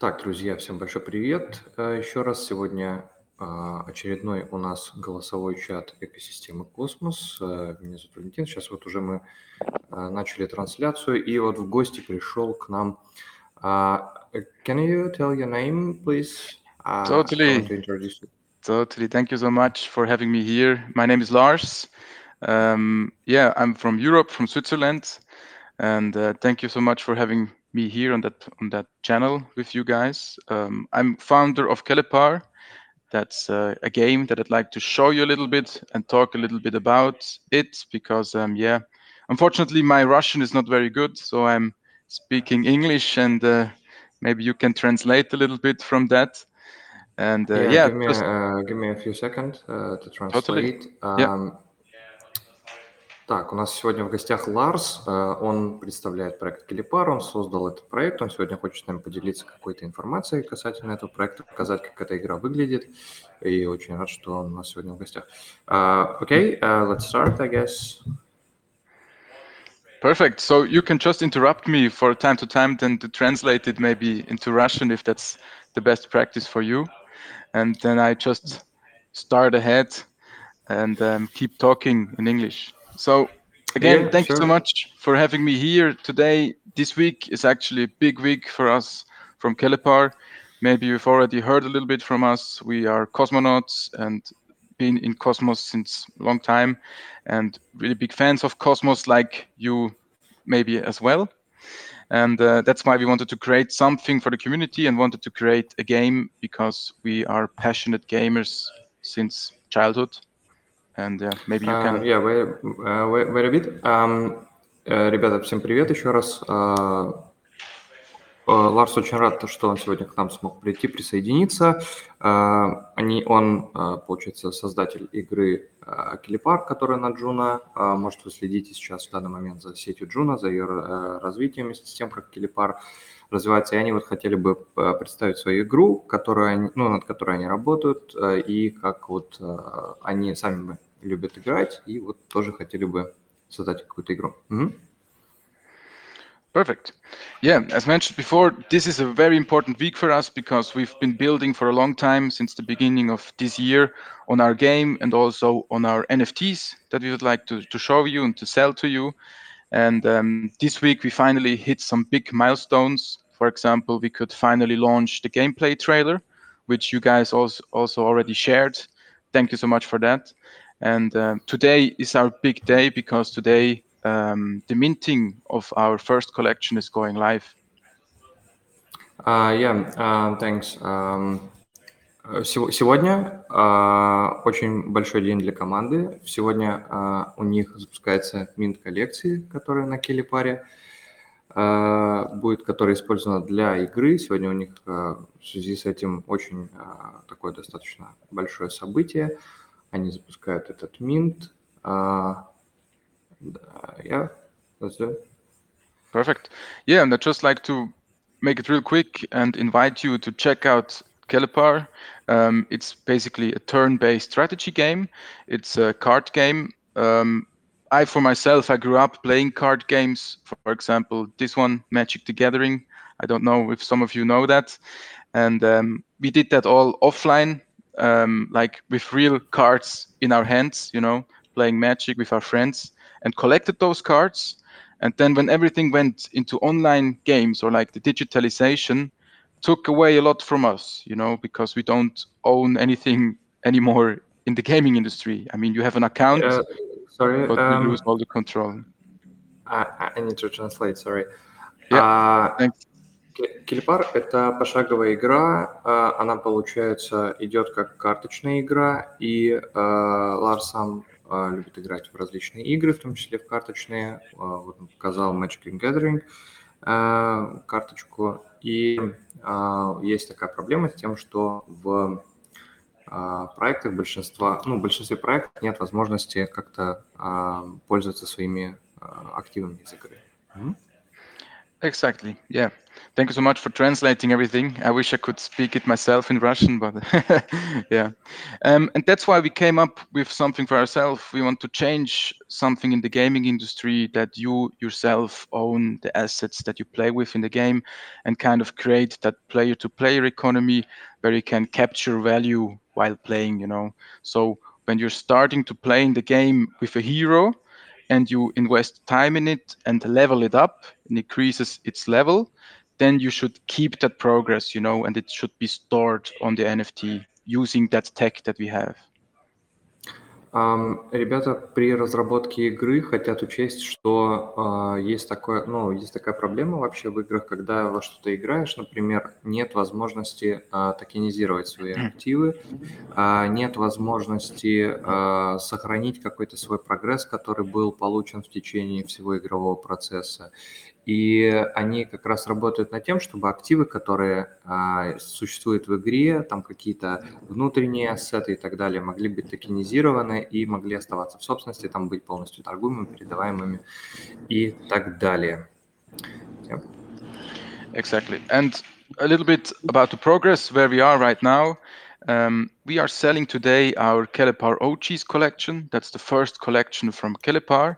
Так, друзья, всем большой привет. Э, Еще раз сегодня а, очередной у нас голосовой чат экосистемы Космос. Э, Меня зовут Валентин. Сейчас вот уже мы а, начали трансляцию, и вот в гости пришел к нам. а, Can you tell your name, please? Uh, Totally. to. Totally. Thank you so much for having me here. My name is Lars. Um, yeah, I'm from Europe, from Switzerland, and uh, thank you so much for having me here on that on that channel with you guys. Um, I'm founder of Kelepar. That's uh, a game that I'd like to show you a little bit and talk a little bit about it because um, yeah, unfortunately my Russian is not very good, so I'm speaking English and uh, maybe you can translate a little bit from that. And uh, Yeah, yeah, give me, just- uh, give me a few seconds uh, to Totally. translate. Yeah. Так, у нас сегодня в гостях Ларс. э, Он представляет проект Келипар, он создал этот проект. Он сегодня хочет с нами поделиться какой-то информацией касательно этого проекта, показать, как эта игра выглядит. И очень рад, что он у нас сегодня в гостях. Uh, okay, uh, let's start, I guess. Perfect. So you can just interrupt me for time to time, then to translate it maybe into Russian if that's the best practice for you. And then I just start ahead and um, keep talking in English. So again, Yeah, thank you so much for having me here today. This week is actually a big week for us from Kelepar. Maybe you've already heard a little bit from us. We are cosmonauts and been in Cosmos since a long time and really big fans of Cosmos like you maybe as well. And uh, that's why we wanted to create something for the community and wanted to create a game because we are passionate gamers since childhood. And uh, maybe you Uh, can. yeah, wait, uh, wait a bit. Um, э, ребята, всем привет еще раз. Uh, э, Ларс очень рад, что он сегодня к нам смог прийти, присоединиться. Uh, Они, он, uh, получается, создатель игры uh, Kelepar, которая на Juno. Uh, Может, вы следите сейчас в данный момент за сетью Juno, за ее uh, развитием, вместе с тем, как Kelepar развивается. И они вот хотели бы uh, представить свою игру, которую они, ну, над которой они работают, uh, и как вот uh, они сами любят играть, и вот тоже хотели бы создать какую-то игру. Мгм. Perfect. Yeah, as mentioned before, this is a very important week for us because we've been building for a long time since the beginning of this year on our game and also on our NFTs that we would like to, to show you and to sell to you. And um, this week we finally hit some big milestones. For example, we could finally launch the gameplay trailer, which you guys also, also already shared. Thank you so much for that. And um, today is our big day because today um, the minting of our first collection is going live. Uh, yeah, uh, thanks. Um, э, сего- Сегодня uh, очень большой день для команды. Сегодня uh, у них запускается минт коллекции, которая на Келипаре uh, будет, которая использована для игры. Сегодня у них uh, в связи с этим очень uh, такое достаточно большое событие. Они запускают этот минт. Uh, да, yeah, let's do it. Perfect. Yeah, and I'd just like to make it real quick and invite you to check out Kelipar. Um, it's basically a turn-based strategy game. It's a card game. Um, I, for myself, I grew up playing card games. For example, this one, Magic the Gathering. I don't know if some of you know that. And um, we did that all offline, um, like with real cards in our hands, you know, playing Magic with our friends and collected those cards. And then when everything went into online games or like the digitalization took away a lot from us, you know, because we don't own anything anymore in the gaming industry. I mean, you have an account, Uh, sorry, but um, you lose all the control. I, I need to translate, sorry. Yeah, А, thanks. Ке- Келипар — это пошаговая игра, а, она, получается, идет как карточная игра, и а, Ларс сам а, любит играть в различные игры, в том числе в карточные. Вот он показал Magic the Gathering карточку, и есть такая проблема с тем, что в проектах большинства, ну, в большинстве проектов нет возможности как-то пользоваться своими активами из игры. Exactly. Yeah. Thank you so much for translating everything. I wish I could speak it myself in Russian, but yeah. Um, and that's why we came up with something for ourselves. We want to change something in the gaming industry that you yourself own the assets that you play with in the game and kind of create that player to player economy where you can capture value while playing, you know. So when you're starting to play in the game with a hero, and you invest time in it and level it up and increases its level, then you should keep that progress, you know, and it should be stored on the NFT using that tech that we have. Um, ребята при разработке игры хотят учесть, что uh, есть, такое, ну, есть такая проблема вообще в играх, когда во что-то играешь, например, нет возможности uh, токенизировать свои активы, uh, нет возможности uh, сохранить какой-то свой прогресс, который был получен в течение всего игрового процесса. И они как раз работают над тем, чтобы активы, которые а, существуют в игре, там какие-то внутренние ассеты и так далее, могли быть токенизированы и могли оставаться в собственности, там быть полностью торгуемыми, передаваемыми и так далее. Yeah. Exactly. And a little bit about the progress where we are right now. Um, we are selling today our Kelepar OGs collection. That's the first collection from Kelepar.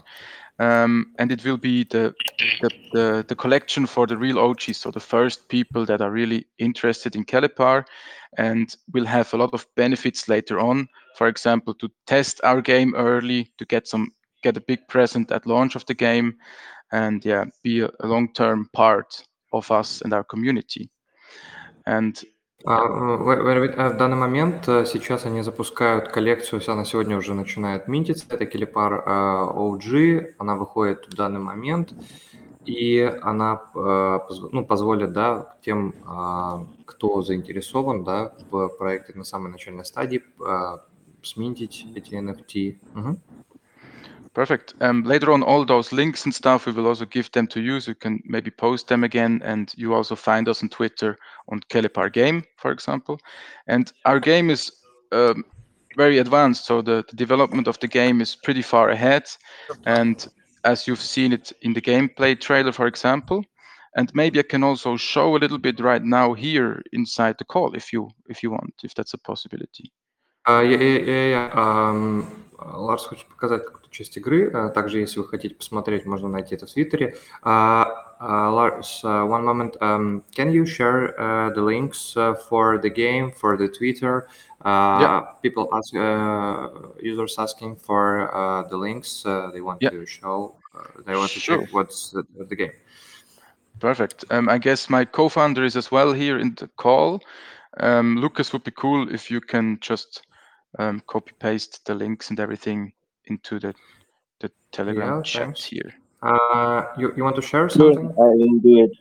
Um, and it will be the, the, the, the, collection for the real OGs, so the first people that are really interested in Calipar and will have a lot of benefits later on. For example, to test our game early, to get some get a big present at launch of the game, and yeah, be a, a long-term part of us and our community. And в данный момент э, сейчас они запускают коллекцию, она сегодня уже начинает минтиться, это Келипар OG, она выходит в данный момент, и она э, ну, позволит да, тем, а, кто заинтересован да, в проекте на самой начальной стадии, сминтить эти NFT. Угу. Perfect. Um, later on, all those links and stuff, we will also give them to you. So you can maybe post them again. And you also find us on Twitter on Kelipar Game, for example. And our game is um, very advanced. So the, the, development of the game is pretty far ahead. And as you've seen it in the gameplay trailer, for example, and maybe I can also show a little bit right now here inside the call if you if you want, if that's a possibility. Uh, yeah, yeah, yeah. Um, Ларс хочет показать часть игры. Э, также, если вы хотите посмотреть, можно найти это в Твиттере. Uh, uh, Lars, uh, one moment. Um, can you share uh, the links uh, for the game, for the Twitter? Uh, yeah. People ask, uh, users asking for uh, the links. Uh, they want yeah. to show, uh, they want to sure. check what's the, the game. Perfect. Um, I guess my co-founder is as well here in the call. Um, Lucas would be cool if you can just um, copy paste the links and everything into the the Telegram yeah, chat thanks. here. Uh, you, you want to share something? Yeah, I will do it.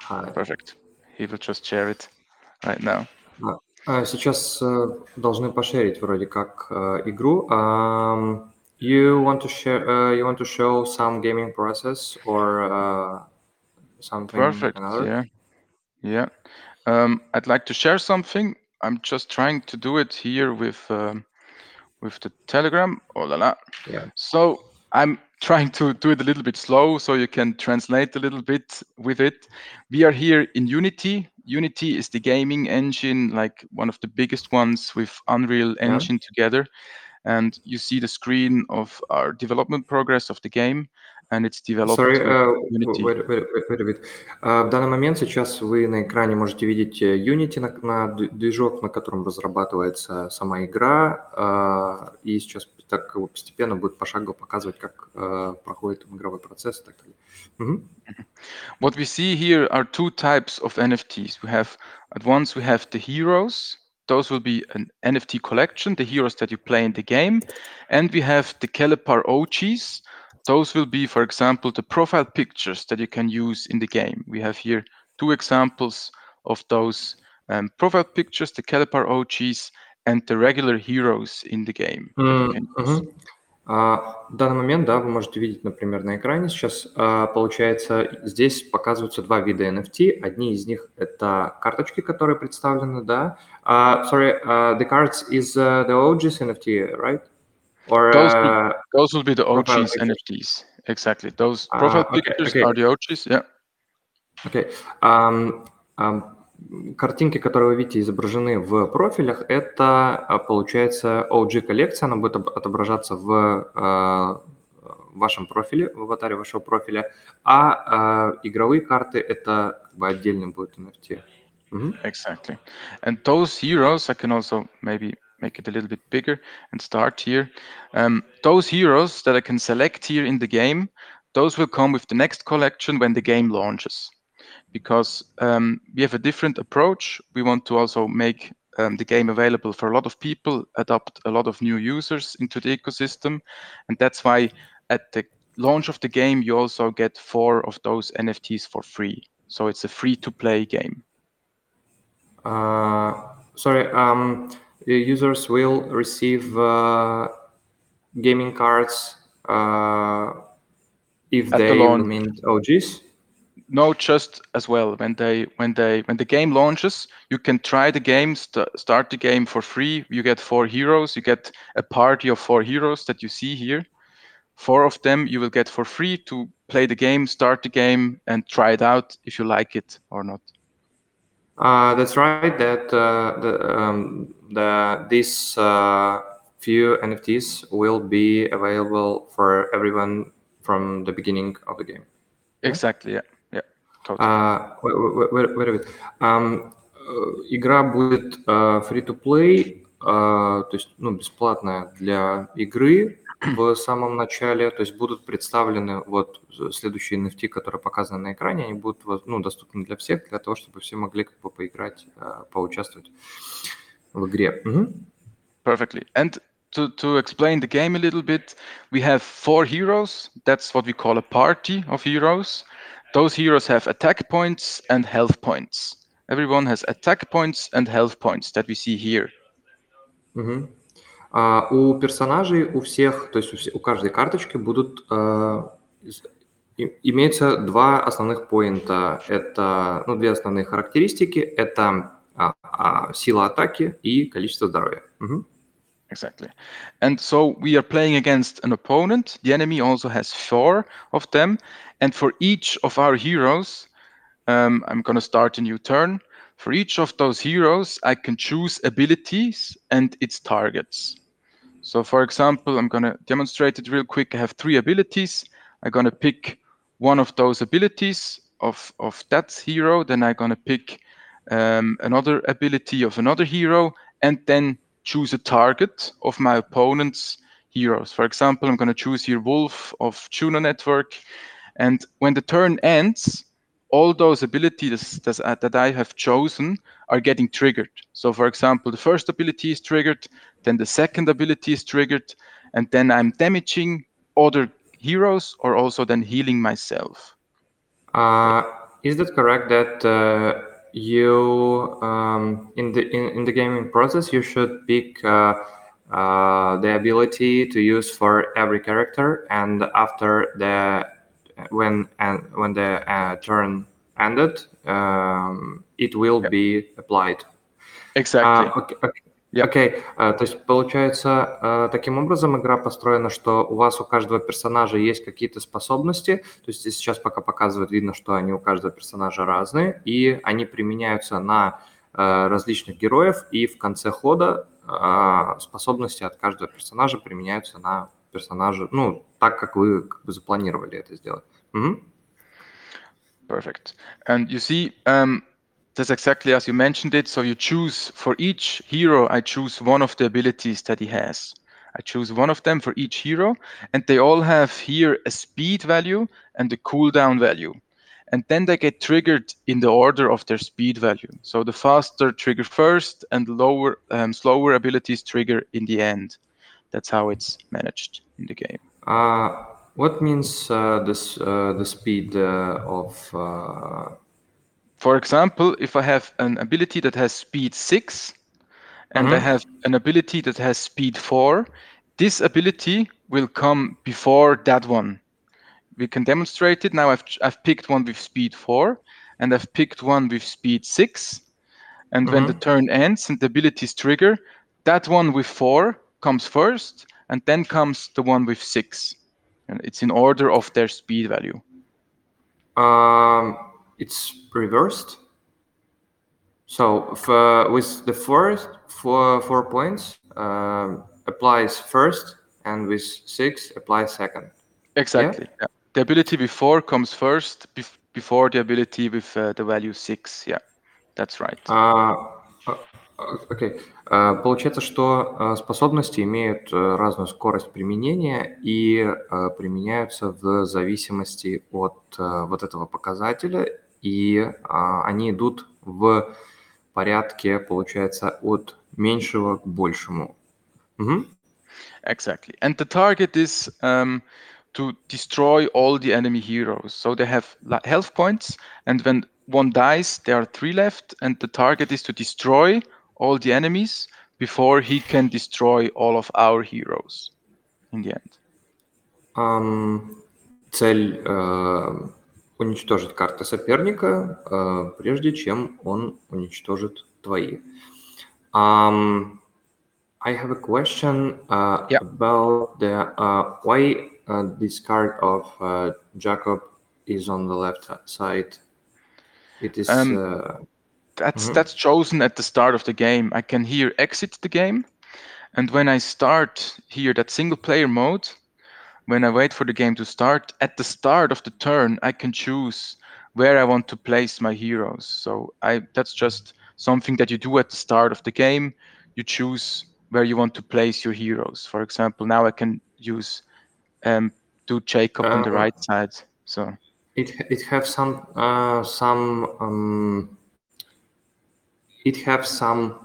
Hi. Perfect. He will just share it right now. Сейчас должны пошерить вроде как игру. Um, you want to share? Uh, you want to show some gaming process or uh, something? Perfect. Another? Yeah. Yeah. Um, I'd like to share something. I'm just trying to do it here with um, with the Telegram. Oh la la. Yeah. So I'm trying to do it a little bit slow so you can translate a little bit with it. We are here in Unity. Unity is the gaming engine, like one of the biggest ones with Unreal Engine yeah. together. And you see the screen of our development progress of the game and it's developed Sorry, uh, wait, wait, wait, wait. Uh, в данный момент сейчас вы на экране можете видеть э, Unity, на, на движок, на котором разрабатывается сама игра, uh, и сейчас так постепенно будет пошагово показывать, как uh, проходит игровой процесс и так далее. Mm-hmm. What we see here are two types of NFTs. We have, at once we have the heroes, those will be an NFT collection, the heroes that you play in the game, and we have the Kellepar OGs, those will be, for example, the profile pictures that you can use in the game. We have here two examples of those um, profile pictures, the Calipar OGs and the regular heroes in the game. Mm -hmm. Uh, в данный момент, да, вы можете видеть, например, на экране сейчас, uh, получается, здесь показываются два вида NFT. Одни из них — это карточки, которые представлены, да. Uh, sorry, the cards is the OGs NFT, right? Or those, uh, those will be the OGs NFTs. Exactly. Those profile uh, okay, pictures okay. are the OGs. Yeah. Окей. Ам, ам, картинки, которые вы видите изображены в профилях, это, а, получается, OG-коллекция, она будет от- отображаться в а, вашем профиле, в аватаре вашего профиля, а, а игровые карты это как бы отдельный будет NFT. Мгм. Exactly. And those heroes, I can also maybe make it a little bit bigger and start here. Um, those heroes that I can select here in the game, those will come with the next collection when the game launches. Because um, we have a different approach. We want to also make um, the game available for a lot of people, adopt a lot of new users into the ecosystem. And that's why at the launch of the game, you also get four of those NFTs for free. So it's a free to play game. Uh, sorry, um, users will receive uh, gaming cards uh, if At the they launch. mint OGs. No, just as well. When they when they when the game launches, you can try the game, st- start the game for free. You get four heroes. You get a party of four heroes that you see here. Four of them you will get for free to play the game, start the game, and try it out if you like it or not. Uh, that's right. That uh, the um, the these uh, few NFTs will be available for everyone from the beginning of the game. Exactly. Yeah. Yeah. Totally. Bit. Ам, э, игра будет э, free-to-play, э, то есть ну, бесплатная для игры в самом начале. То есть будут представлены вот следующие NFT, которые показаны на экране, они будут ну, доступны для всех, для того, чтобы все могли как бы поиграть, поучаствовать в игре. Мгм. Perfectly. And to, to explain the game a little bit, we have four heroes. That's what we call a party of heroes. Those heroes have attack points and health points. Everyone has attack points and health points that we see here. Мгм. А, у персонажей, у всех, то есть у, все- у каждой карточки будут э, из- и- имеется два основных поинта. Это, ну, две основные характеристики. Это а, а, сила атаки и количество здоровья. Мгм. Exactly. And so we are playing against an opponent. The enemy also has four of them. And for each of our heroes, um, I'm going to start a new turn. For each of those heroes, I can choose abilities and its targets. So, for example, I'm going to demonstrate it real quick. I have three abilities. I'm going to pick one of those abilities of, of that hero. Then I'm going to pick um, another ability of another hero and then choose a target of my opponent's heroes. For example, I'm going to choose here Wolf of Juno Network. And when the turn ends, all those abilities that, I have chosen are getting triggered. So, for example, the first ability is triggered, then the second ability is triggered, and then I'm damaging other heroes or also then healing myself. Uh, is that correct that uh, you um, in the in, in the gaming process you should pick uh, uh, the ability to use for every character and after the when and when the uh, turn ended um, it will yep. be applied exactly uh, okay, okay. Окей. Окей, а, то есть получается а, таким образом игра построена, что у вас у каждого персонажа есть какие-то способности, то есть сейчас пока показывает, видно, что они у каждого персонажа разные, и они применяются на а, различных героев, и в конце хода а, способности от каждого персонажа применяются на персонажа, ну, так, как вы как бы запланировали это сделать. Мгм. Perfect. And you see, um, that's exactly as you mentioned it. So you choose for each hero, I choose one of the abilities that he has. I choose one of them for each hero, and they all have here a speed value and a cooldown value. And then they get triggered in the order of their speed value. So the faster trigger first, and lower, um, slower abilities trigger in the end. That's how it's managed in the game. Uh, what means uh, this uh, the speed uh, of uh, For example, if I have an ability that has speed six and I Mhm. have an ability that has speed four, this ability will come before that one. We can demonstrate it. Now I've, I've picked one with speed four and I've picked one with speed six. And when the Mhm. turn ends and the abilities trigger, that one with four comes first and then comes the one with six. And it's in order of their speed value. Um, it's reversed. So for, with the first four, four points um, applies first, and with six applies second. Exactly. Yeah. The ability with four comes first bef- before the ability with uh, the value six. Yeah, that's right. А, а, а, Окей. А, Получается, что а, способности имеют э, разную скорость применения и а, применяются в зависимости от а, вот этого показателя, и а, они идут в порядке, получается, от меньшего к большему. Мгм. Exactly. And the target is um, to destroy all the enemy heroes. So they have li- health points, and when one dies, there are three left, and the target is to destroy all the enemies before he can destroy all of our heroes in the end. Ам, Цель э, уничтожить карты соперника, э, прежде чем он уничтожит твои. Um, I have a question uh, Yeah. about the uh, why uh, this card of uh, Jacob is on the left side. It is Um, uh, That's Mhm. that's chosen at the start of the game. I can here exit the game, and when I start here that single player mode, when I wait for the game to start, at the start of the turn, I can choose where I want to place my heroes. So I that's just something that you do at the start of the game. You choose where you want to place your heroes. For example, now I can use um, do Jacob on the Uh, right side. So it it have some uh, some um, it have some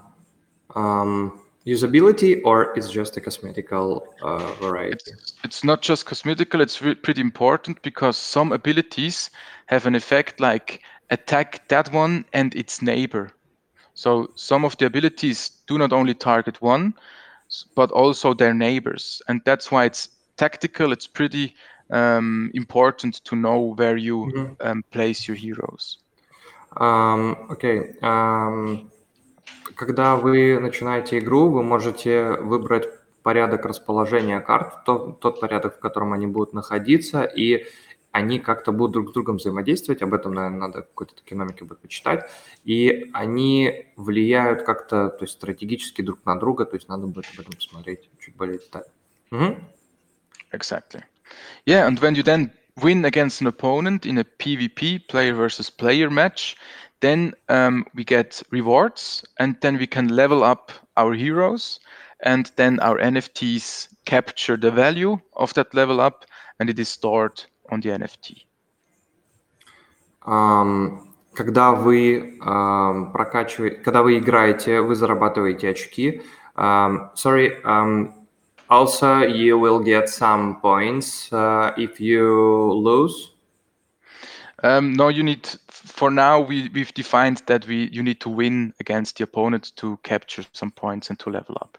um, usability or it's just a cosmetical uh, variety? It's, it's, not just cosmetical it's re- pretty important because some abilities have an effect like attack that one and its neighbor. So some of the abilities do not only target one but also their neighbors. And that's why it's tactical it's pretty um, important to know where you mm-hmm. um, place your heroes. Um, okay um, Когда вы начинаете игру, вы можете выбрать порядок расположения карт, то- тот порядок, в котором они будут находиться, и они как-то будут друг с другом взаимодействовать. Об этом, наверное, надо какой-то токеномики будет почитать. И они влияют как-то, то есть стратегически друг на друга, то есть надо будет об этом посмотреть чуть более детально. Мгм. Exactly. Yeah, and when you then win against an opponent in a PvP, player versus player match, then um, we get rewards, and then we can level up our heroes, and then our NFTs capture the value of that level up, and it is stored on the NFT. Ам, Когда вы ам, прокачиваете, когда вы играете, вы зарабатываете очки. Ам, Sorry, um, also you will get some points uh, if you lose. Um, no, you need. For now, we we've defined that we you need to win against the opponent to capture some points and to level up.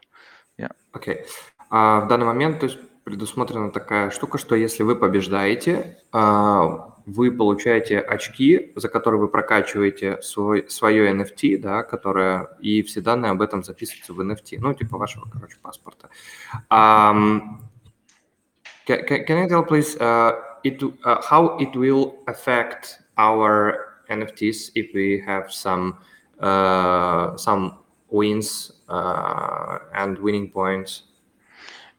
Окей. А, в данный момент то есть, предусмотрена такая штука, что если вы побеждаете, а, вы получаете очки, за которые вы прокачиваете свой, свое NFT, да, которое, и все данные об этом записываются в NFT, ну, типа вашего, короче, паспорта. Um, can, can you tell, please, uh, it, uh, how it will affect our NFTs if we have some uh, some wins uh, and winning points?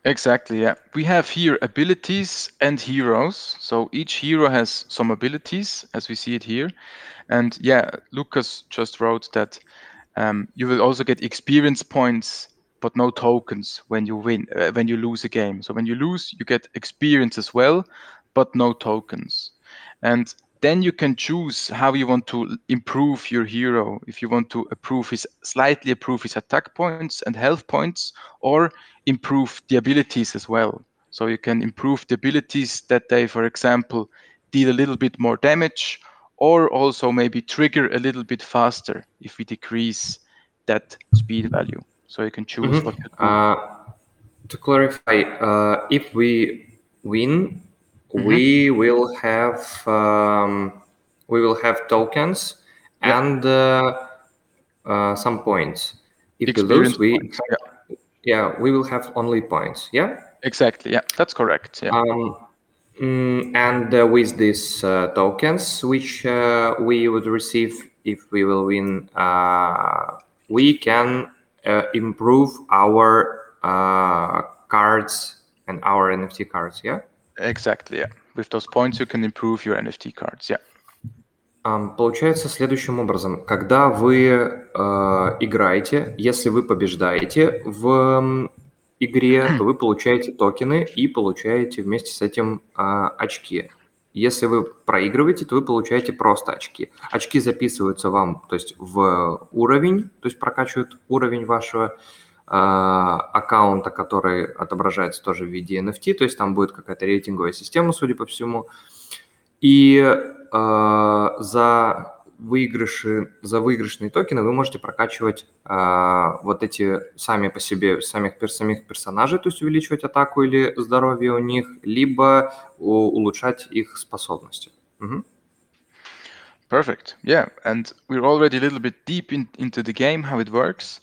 Exactly, yeah. We have here abilities and heroes. So each hero has some abilities, as we see it here. And yeah, Lucas just wrote that um, you will also get experience points, but no tokens when you win, uh, when you lose a game. So when you lose, you get experience as well, but no tokens. And then you can choose how you want to improve your hero. If you want to improve his slightly improve his attack points and health points, or improve the abilities as well. So you can improve the abilities that they, for example, deal a little bit more damage, or also maybe trigger a little bit faster if we decrease that speed value. So you can choose Mhm. what to do. Uh, to clarify, uh, if we win, Mhm. we will have um, we will have tokens Yeah. and uh, uh, some points. If we Experience lose, we points. Yeah, yeah we will have only points. Yeah. exactly. Yeah, that's correct. Yeah. Um, Mm, and uh, with these uh, tokens, which uh, we would receive if we will win, uh, we can uh, improve our uh, cards and our NFT cards. Yeah. Exactly. Yeah. With those points, you can improve your NFT cards. Yeah. Ам, Получается следующим образом. Когда вы э, играете, если вы побеждаете в м, игре, то вы получаете токены и получаете вместе с этим а, очки. Если вы проигрываете, то вы получаете просто очки. Очки записываются вам, то есть в уровень, то есть прокачивают уровень вашего аккаунта, который отображается тоже в виде NFT, то есть там будет какая-то рейтинговая система, судя по всему. И а, за выигрыши, за выигрышные токены вы можете прокачивать а, вот эти сами по себе, самих, самих персонажей, то есть увеличивать атаку или здоровье у них, либо у- улучшать их способности. Мгм. Perfect. Yeah, and we're already a little bit deep in, into the game, how it works.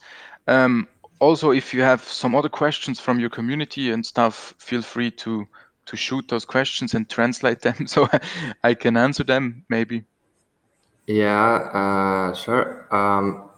Um, also, if you have some other questions from your community and stuff, feel free to to shoot those questions and translate them so I can answer them maybe. Yeah, uh, sure. Um,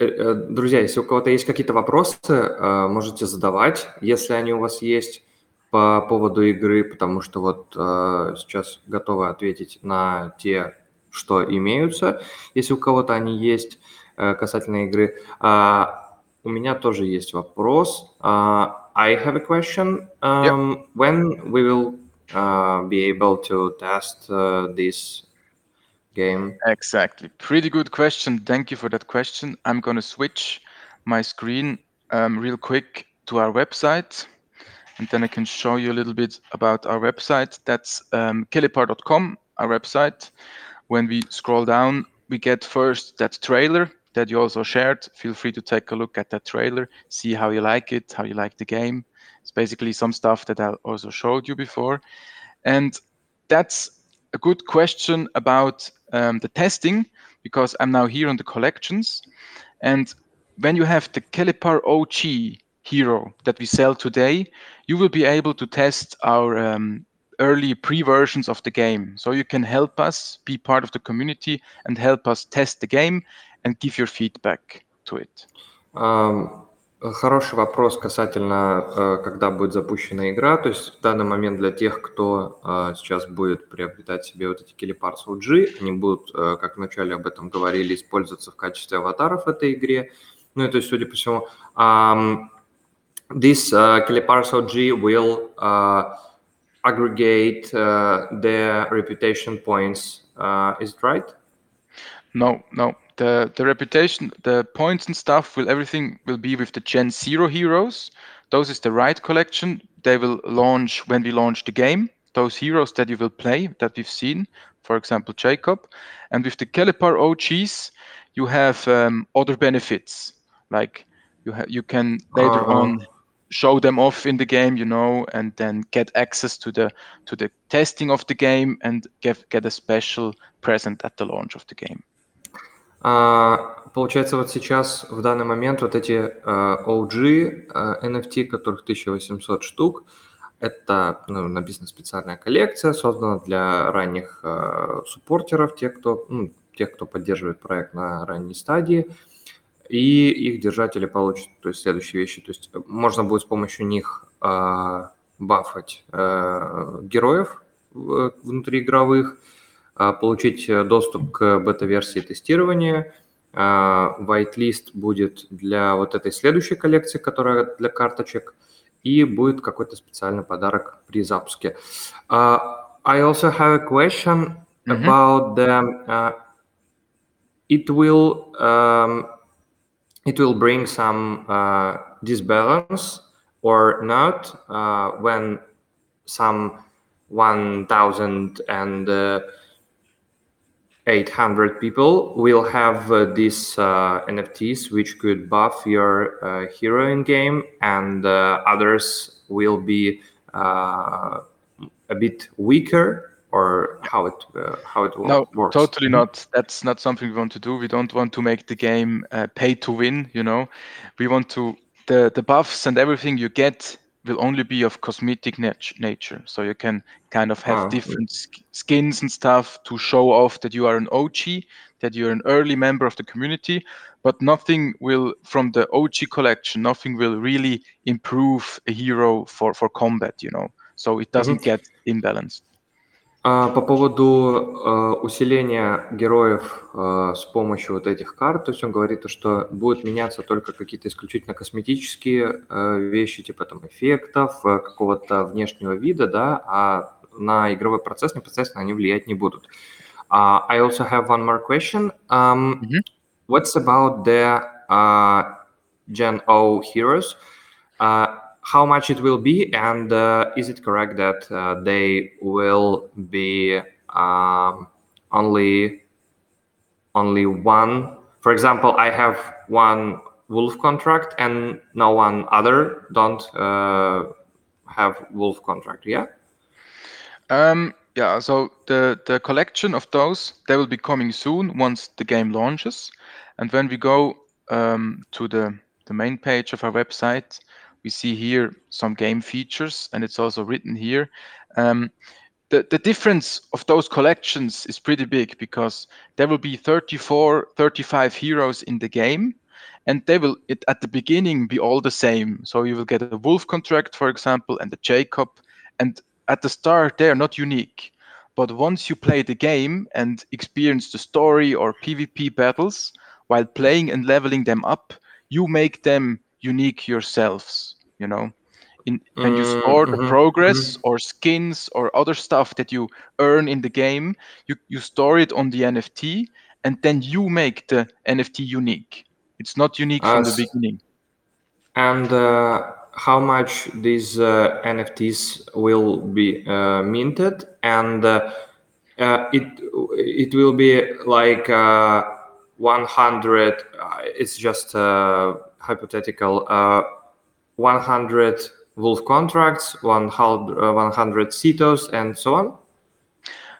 э, э, друзья, если у кого-то есть какие-то вопросы, э, можете задавать, если они у вас есть по поводу игры, потому что вот э, сейчас готовы ответить на те, что имеются, если у кого-то они есть э, касательно игры. А, у меня тоже есть вопрос. А, I have a question. Um, When we will uh, be able to test uh, this game? Exactly. Pretty good question. Thank you for that question. I'm going to switch my screen um, real quick to our website. And then I can show you a little bit about our website. That's um, kelipar.com, our website. When we scroll down, we get first that trailer that you also shared. Feel free to take a look at that trailer, see how you like it, how you like the game. It's basically some stuff that I also showed you before. And that's a good question about um, the testing because I'm now here on the collections. And when you have the Kelipar OG hero that we sell today, you will be able to test our um, early pre-versions of the game. So you can help us be part of the community and help us test the game and give your feedback to it. Ам, Хороший вопрос касательно, э, когда будет запущена игра. То есть в данный момент для тех, кто э, сейчас будет приобретать себе вот эти Kelipars OG, они будут, э, как вначале об этом говорили, использоваться в качестве аватаров в этой игре. Ну и то есть, судя по всему, um, this uh, Kelipars OG will uh, aggregate uh, their reputation points. Uh, is it right? No, no. The the reputation, the points and stuff will everything will be with the Gen Zero heroes. Those is the right collection. They will launch when we launch the game. Those heroes that you will play that we've seen, for example, Jacob. And with the Calipar OGs, you have um, other benefits like you ha- you can later Uh-huh. on show them off in the game, you know, and then get access to the to the testing of the game and get get a special present at the launch of the game. А, Получается, вот сейчас, в данный момент, вот эти э, OG э, NFT, которых 1800 штук, это ну, написана специальная коллекция, создана для ранних э, суппортеров, тех, кто, ну, тех, кто поддерживает проект на ранней стадии, и их держатели получат то есть, следующие вещи. То есть можно будет с помощью них э, бафать э, героев в- внутриигровых, а, получить э, доступ к бета-версии тестирования. А, Whitelist будет для вот этой следующей коллекции, которая для карточек, и будет какой-то специальный подарок при запуске. А, I also have a question Mhm. about the uh, it will um, it will bring some uh, disbalance or not uh, when some 1000 and uh, 800 people will have uh, these uh, NFTs which could buff your uh, hero in game, and uh, others will be uh, a bit weaker, or how it uh, how it No, works. totally not. That's not something we want to do. We don't want to make the game uh, pay to win. You know, we want to the the buffs and everything you get will only be of cosmetic nat- nature. So you can kind of have Ah. different sk- skins and stuff to show off that you are an OG, that you're an early member of the community. But nothing will from the OG collection. Nothing will really improve a hero for for combat. You know, so it doesn't get imbalanced. А, По поводу э, усиления героев э, с помощью вот этих карт, то есть он говорит, то, что будут меняться только какие-то исключительно косметические э, вещи, типа там эффектов, э, какого-то внешнего вида, да, а на игровой процесс непосредственно они влиять не будут. Uh, I also have one more question. Um, Mhm. What's about the uh, Gen O heroes? Uh, how much it will be, and uh, is it correct that uh, they will be um, only only one? For example, I have one wolf contract, and no one other don't uh, have wolf contract. Yeah. Um, yeah, so the the collection of those they will be coming soon once the game launches, and when we go um, to the the main page of our website, we see here some game features, and it's also written here. Um, the, the difference of those collections is pretty big because there will be 34 35 heroes in the game and they will it, at the beginning be all the same so you will get a wolf contract for example and a jacob and at the start they are not unique but once you play the game and experience the story or pvp battles while playing and leveling them up you make them unique yourselves you know? In when you Mm, store the mhm, progress or skins or other stuff that you earn in the game you, you store it on the nft and then you make the nft unique. It's not unique from the beginning. And uh, how much these uh, NFTs will be uh, minted, and uh, uh, it it will be like uh, 100. Uh, it's just uh, hypothetical. Uh, 100 Wolf contracts, 100 uh, 100 Cetos, and so on.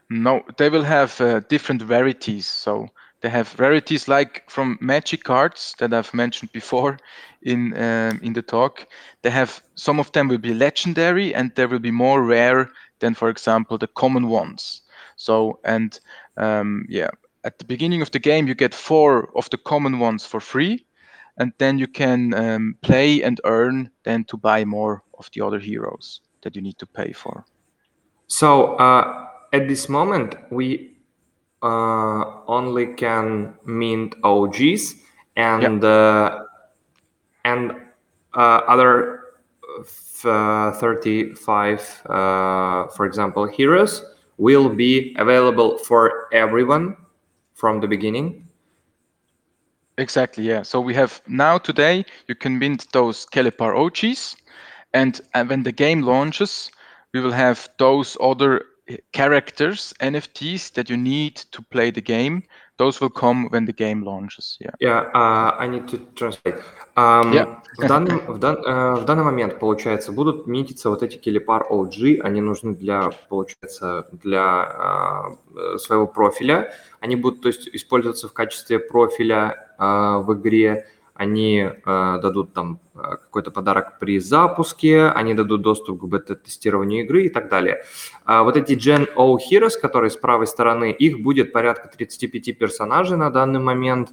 No, they will have uh, different rarities. So they have rarities like from magic cards that I've mentioned before in um, in the talk. They have some of them will be legendary and they will be more rare than, for example, the common ones. So and um, yeah, at the beginning of the game you get four of the common ones for free, and then you can um, play and earn then to buy more of the other heroes that you need to pay for. So uh, at this moment, we uh, only can mint OGs and uh, and uh, other f- uh, 35, uh, for example, heroes will be available for everyone from the beginning. Exactly, yeah. So we have now today you can mint those Kelipar OGs, and, and when the game launches, we will have those other uh, characters, NFTs that you need to play the game. Those will come when the game launches. Yeah. Yeah, uh, I need to translate. Um, Yeah. в, данный, в, дан- э, в данный момент, получается, будут минтиться вот эти Келипар OG, они нужны для, получается, для э, своего профиля. Они будут, то есть, использоваться в качестве профиля э, в игре. Они э, дадут там э, какой-то подарок при запуске, они дадут доступ к бета-тестированию игры и так далее. А вот эти Gen O Heroes, которые с правой стороны, их будет порядка 35 персонажей на данный момент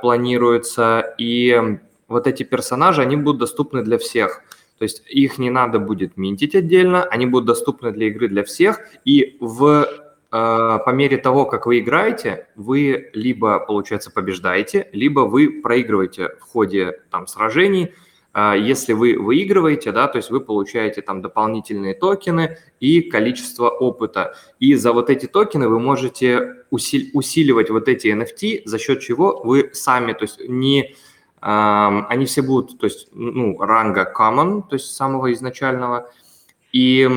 планируется, и вот эти персонажи, они будут доступны для всех. То есть их не надо будет минтить отдельно, они будут доступны для игры для всех, и в, по мере того, как вы играете, вы либо, получается, побеждаете, либо вы проигрываете в ходе там, сражений, а, если вы выигрываете, да, то есть вы получаете там дополнительные токены и количество опыта. И за вот эти токены вы можете усиливать вот эти NFT, за счет чего вы сами, то есть не ам, они все будут, то есть, ну, ранга common, то есть самого изначального. И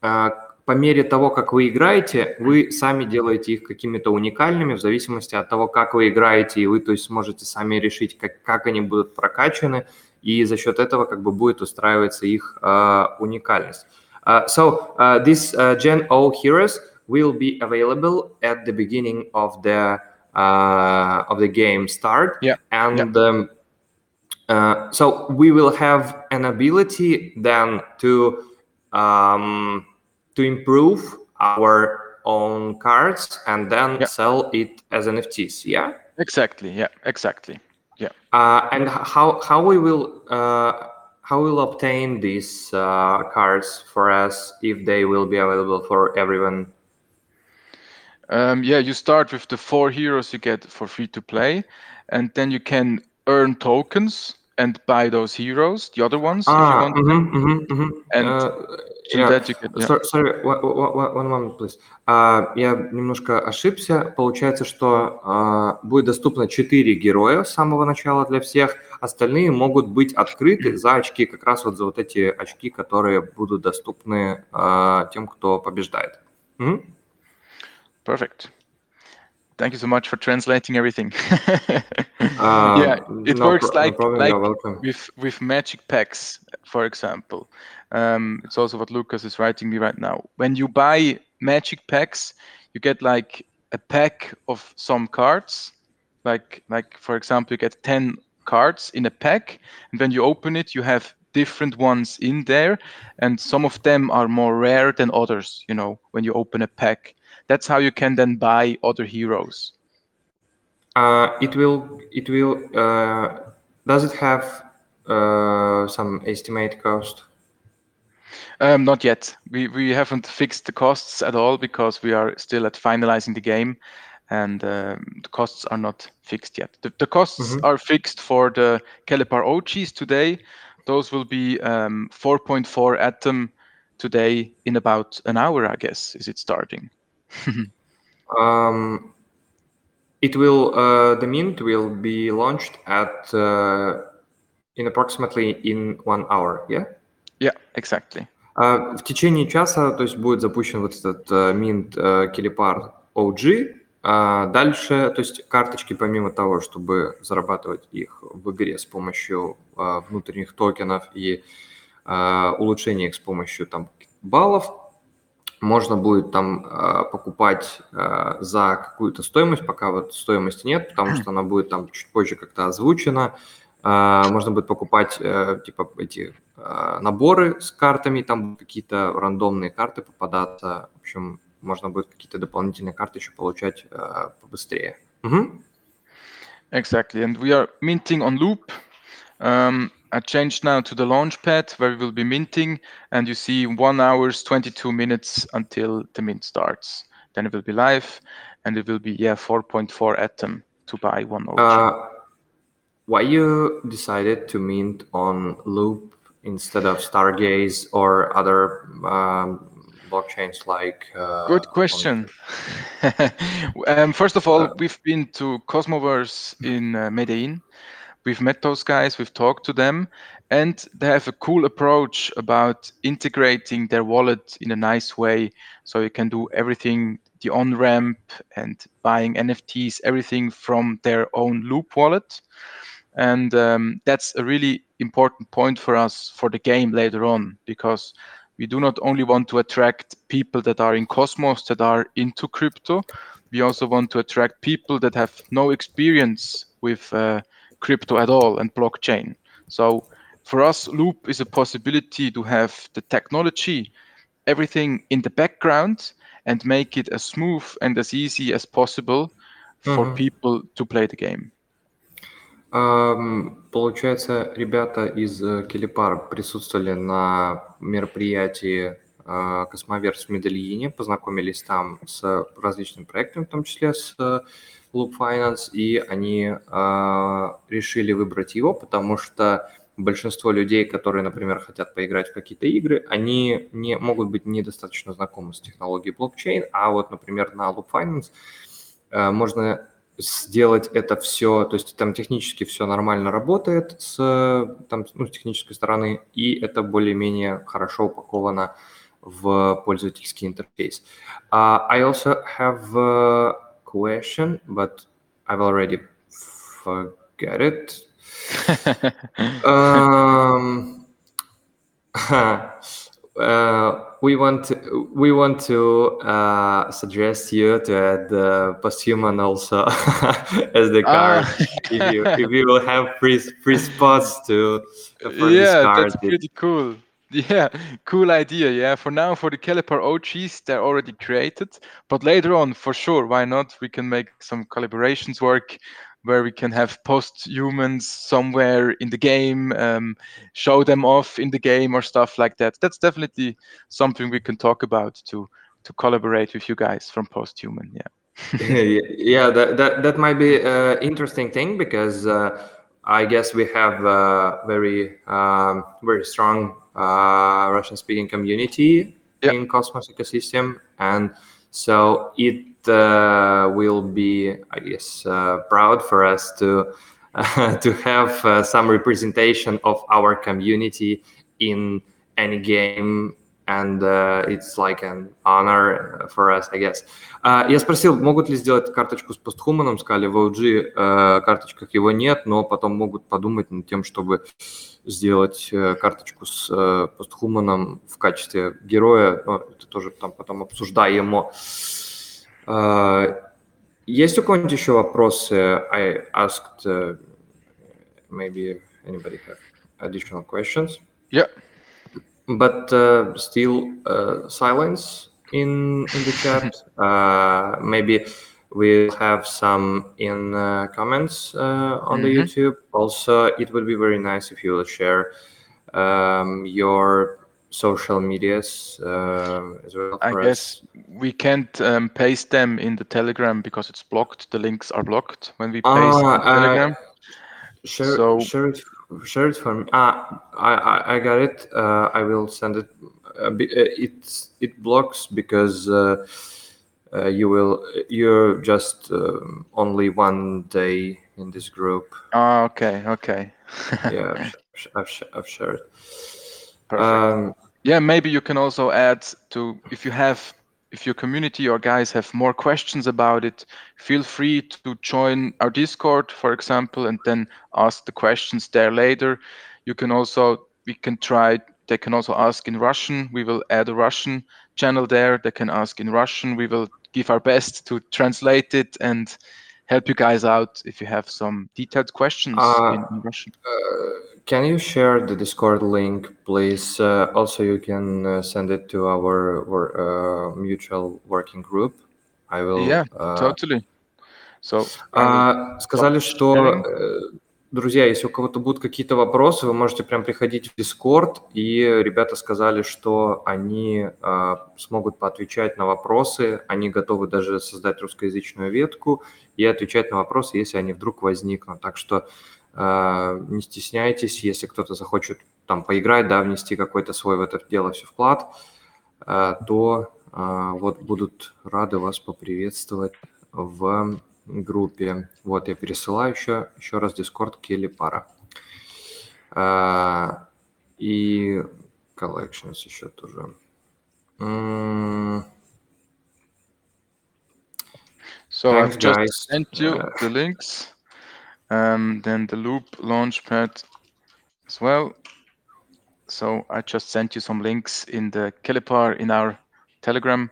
а, по мере того, как вы играете, вы сами делаете их какими-то уникальными в зависимости от того, как вы играете, и вы, то есть, сможете сами решить, как, как они будут прокачаны, и за счет этого как бы будет устраиваться их э, уникальность. Uh, so uh, these uh, Gen O heroes will be available at the beginning of the uh, of the game start, Yeah, and um, Uh, so we will have an ability then to um, to improve our own cards and then Yeah. sell it as NFTs. Yeah. Exactly. Yeah. Exactly. Yeah. Uh, and how how we will uh, how we'll obtain these uh, cards for us if they will be available for everyone? Um, yeah, you start with the four heroes you get for free to play, and then you can earn tokens and buy those heroes, the other ones, if you Ah, want. mhm, mhm, mhm. And Uh, yeah. that you get. Yeah. Сор- Sorry, one, one- one moment, please. А, я немножко ошибся. Получается, что а, будет доступно 4 героя с самого начала для всех. Остальные могут быть открыты за очки, как раз вот за вот эти очки, которые будут доступны а, тем, кто побеждает. Мгм. Perfect. Thank you so much for translating everything. А, yeah, it no works pro- no like problem, like with with magic packs, for example. Um, it's also what Lucas is writing me right now. When you buy magic packs, you get like a pack of some cards. Like like for example, you get ten cards in a pack, and when you open it, you have different ones in there, and some of them are more rare than others. You know, when you open a pack, that's how you can then buy other heroes. Uh, it will. It will. Uh, does it have uh, some estimate cost? Um, not yet. We we haven't fixed the costs at all because we are still at finalizing the game, and um, the costs are not fixed yet. The, the costs Mhm. are fixed for the Kelipar OGs today. Those will be um, 4.4 Atom today in about an hour, I guess. Is it starting? Um, it will. Uh, the mint will be launched at uh, in approximately in one hour. Yeah. Yeah, exactly. А, В течение часа, то есть будет запущен вот этот э, Mint э, Kelipar OG. А Дальше, то есть карточки, помимо того, чтобы зарабатывать их в игре с помощью а, внутренних токенов и улучшения их с помощью там баллов, можно будет там а, покупать а, за какую-то стоимость, пока вот стоимости нет, потому что она будет там чуть позже как-то озвучена. А, Можно будет покупать э, типа эти а, наборы с картами, там будут какие-то рандомные карты попадаться. В общем, можно будет какие-то дополнительные карты еще получать а, побыстрее. Мгм. Exactly. And we are minting on loop. Um, I changed now to the launchpad where we will be minting, and you see one hours, 22 minutes until the mint starts. Then it will be live, and it will be, yeah, 4.4 Atom to buy one OG. Uh, why you decided to mint on Loop instead of Stargaze or other um, blockchains like? Uh, Good question. um, first of all, Uh, we've been to Cosmoverse in uh, Medellin. We've met those guys, we've talked to them, and they have a cool approach about integrating their wallet in a nice way. So you can do everything the on ramp and buying NFTs, everything from their own Loop wallet. And um, that's a really important point for us for the game later on because we do not only want to attract people that are in Cosmos that are into crypto, we also want to attract people that have no experience with uh, crypto at all and blockchain. So for us, Loop is a possibility to have the technology, everything in the background, and make it as smooth and as easy as possible for Mhm. people to play the game. Ам, Получается, ребята из э, Келипар присутствовали на мероприятии э, Космоверс в Медельине, познакомились там с различными проектами, в том числе с э, Loop Finance, и они э, решили выбрать его, потому что большинство людей, которые, например, хотят поиграть в какие-то игры, они не могут быть недостаточно знакомы с технологией блокчейн, а вот, например, на Loop Finance э, можно сделать это все, то есть там технически все нормально работает с, там, ну, с технической стороны, и это более-менее хорошо упаковано в пользовательский интерфейс. Uh, I also have a question, but I've already forget it. Um, uh, we want to, we want to uh, suggest you to add uh, posthuman also as the card. Ah. if you if you will have free free spots to for this yeah, card. that's pretty cool. Yeah, cool idea. Yeah, for now, for the Caliper OGs, they're already created. But later on, for sure, why not? We can make some collaborations work where we can have post-humans somewhere in the game, um, show them off in the game or stuff like that. That's definitely something we can talk about to to collaborate with you guys from post-human. Yeah. yeah, that, that that might be an interesting thing because uh, I guess we have a very um, very strong uh, Russian-speaking community Yeah. in Cosmos ecosystem, and so it uh, will be, I guess, uh, proud for us to to have uh, some representation of our community in any game. And uh, it's like an honor for us, I guess. А, Я спросил, могут ли сделать карточку с постхуманом, сказали, в OG э, карточках его нет, но потом могут подумать над тем, чтобы сделать э, карточку с постхуманом в качестве героя, но это тоже там потом обсуждаемо. А, Есть у кого-нибудь еще вопросы? I asked, uh, maybe anybody have additional questions? Yeah. But uh, still uh, silence in in the chat. Uh, maybe we'll have some in uh, comments uh, on the Mhm. YouTube. Also, it would be very nice if you will share um, your social medias uh, as well. I guess us. we can't um, paste them in the Telegram because it's blocked. The links are blocked when we paste Ah, in Telegram. Share, So- share it, share it for me. Ah, I, I, I got it. Uh, I will send it. Uh, uh, it's it blocks because uh, uh, you will. You're just um, only one day in this group. Ah, okay, okay. Yeah, I've, I've, I've shared. Perfect. Um, yeah, maybe you can also add to if you have if your community or guys have more questions about it, feel free to join our Discord, for example, and then ask the questions there later. You can also we can try they can also ask in Russian. We will add a Russian channel there. They can ask in Russian. We will give our best to translate it and help you guys out if you have some detailed questions Uh, in, in Russian. Uh, can you share the Discord link, please? Uh, also, you can uh, send it to our, wor- uh, mutual working group. I will. Yeah, uh, Totally. So а, сказали, что, э, друзья, если у кого-то будут какие-то вопросы, вы можете прям приходить в Discord, и ребята сказали, что они а, смогут поотвечать на вопросы, они готовы даже создать русскоязычную ветку и отвечать на вопросы, если они вдруг возникнут. Так что не стесняйтесь, если кто-то захочет там поиграть, да, внести какой-то свой в это дело все вклад, а, то а, вот будут рады вас поприветствовать в группе. Вот я пересылаю еще, еще раз Discord Келли Пара. А, и collections еще тоже. So Thanks, I've just guys. sent you Uh, the links, um, then the Loop Launchpad as well. So I just sent you some links in the Kelipar in our Telegram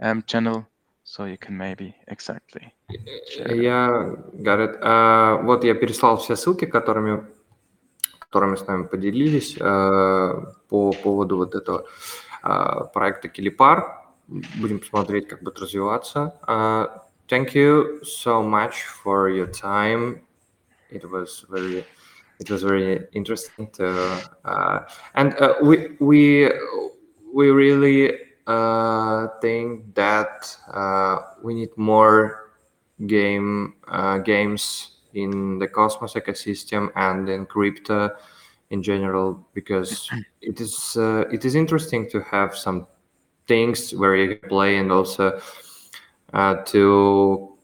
um, channel, so you can maybe exactly. share it. Я, Гаррет, а, вот я переслал все ссылки, которыми, которыми с нами поделились а, по поводу вот этого а, проекта Килипар. Будем посмотреть, как будет развиваться. А, Thank you so much for your time. it was very, it was very interesting to, uh, and uh, we we we really uh, think that uh, we need more game uh, games in the Cosmos ecosystem and in crypto in general because it is uh, it is interesting to have some things where you play and also uh, to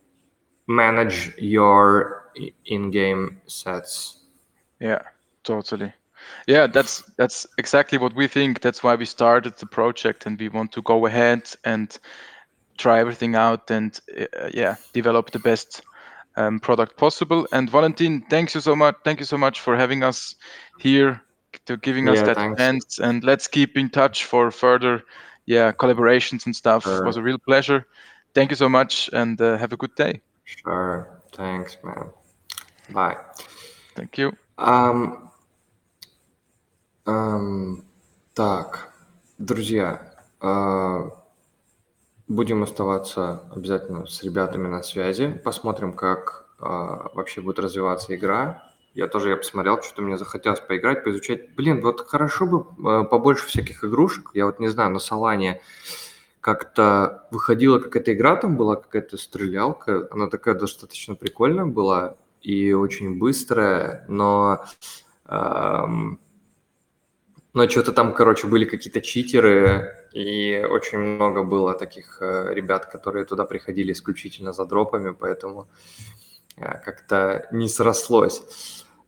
manage your in-game sets. Yeah, totally. Yeah, that's that's exactly what we think. That's why we started the project, and we want to go ahead and try everything out and uh, yeah, develop the best um, product possible. And Valentin, thanks you so much. Thank you so much for having us here to giving us Yeah, that thanks. chance. And let's keep in touch for further, yeah, collaborations and stuff. It was a real pleasure. Thank you so much, and uh, have a good day. Sure. Thanks, man. Bye. Thank you. Ам, ам, так, друзья, а, будем оставаться обязательно с ребятами на связи. Посмотрим, как а, вообще будет развиваться игра. Я тоже я посмотрел, что-то мне захотелось поиграть, поизучать. Блин, вот хорошо бы а, побольше всяких игрушек. Я вот не знаю, на Салане как-то выходила какая-то игра, там была какая-то стрелялка. Она такая достаточно прикольная была и очень быстрая, но ам, но что-то там, короче, были какие-то читеры, и очень много было таких э, ребят, которые туда приходили исключительно за дропами, поэтому э, как-то не срослось.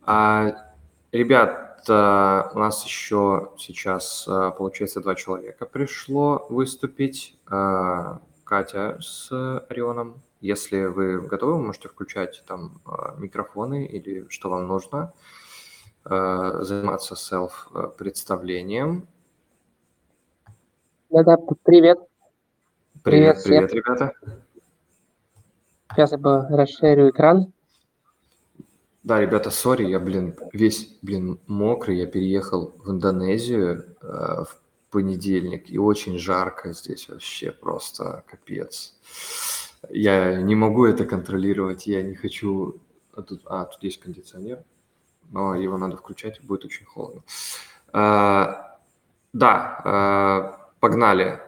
А, ребят, э, у нас еще сейчас, получается, два человека пришло выступить. Катя с Орионом. Если вы готовы, вы можете включать там э, микрофоны или что вам нужно э, заниматься селф-представлением. Да-да, привет. Привет, Привет привет, ребята. Сейчас я бы расширю экран. Да, ребята, сори, я, блин, весь, блин, мокрый. Я переехал в Индонезию э, в понедельник, и очень жарко здесь вообще, просто капец. Я не могу это контролировать, я не хочу... А, тут, а, тут есть кондиционер, но его надо включать, будет очень холодно. А, да, а, погнали.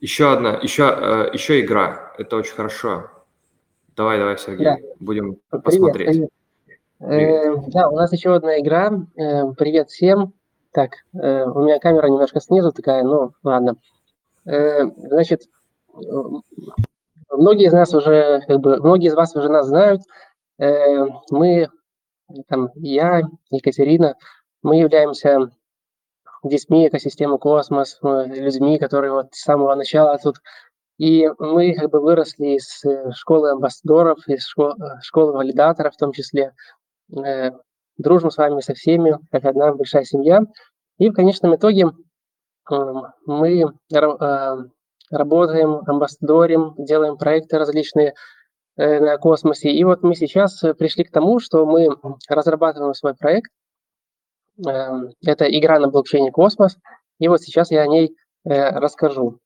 Еще одна, еще, э, еще игра. Это очень хорошо. Давай, давай, Сергей, Да. будем Привет, посмотреть. привет. Э, да, у нас еще одна игра. Э, привет всем. Так, э, у меня камера немножко снизу такая, ну ладно. Э, значит, многие из нас уже, как бы, многие из вас уже нас знают. Э, мы, там, я, Екатерина, мы являемся детьми экосистемы Космос, э, людьми, которые вот с самого начала тут и мы как бы выросли из э, школы амбассадоров, из шко- э, школы валидаторов в том числе. Дружим с вами со всеми, как одна большая семья. И в конечном итоге мы работаем, амбассадорим, делаем проекты различные э, на космосе. И вот мы сейчас э, пришли к тому, что мы разрабатываем свой проект. Э, Это игра на блокчейне Космос. И вот сейчас я о ней э, расскажу.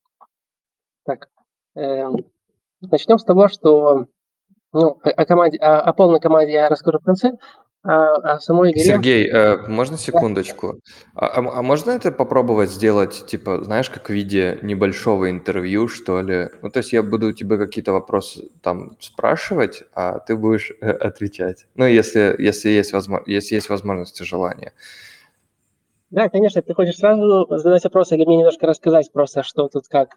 Так, эм, начнем с того, что ну, о команде, о, о полной команде я расскажу в конце, а о самой игре. Сергей, э, можно секундочку? А, а- а можно это попробовать сделать, типа, знаешь, как в виде небольшого интервью, что ли? Ну, то есть я буду тебе какие-то вопросы там спрашивать, а ты будешь э, отвечать. Ну, если, если, есть возможно, если есть возможность и желание. Да, конечно, ты хочешь сразу задать вопросы или мне немножко рассказать просто, что тут как?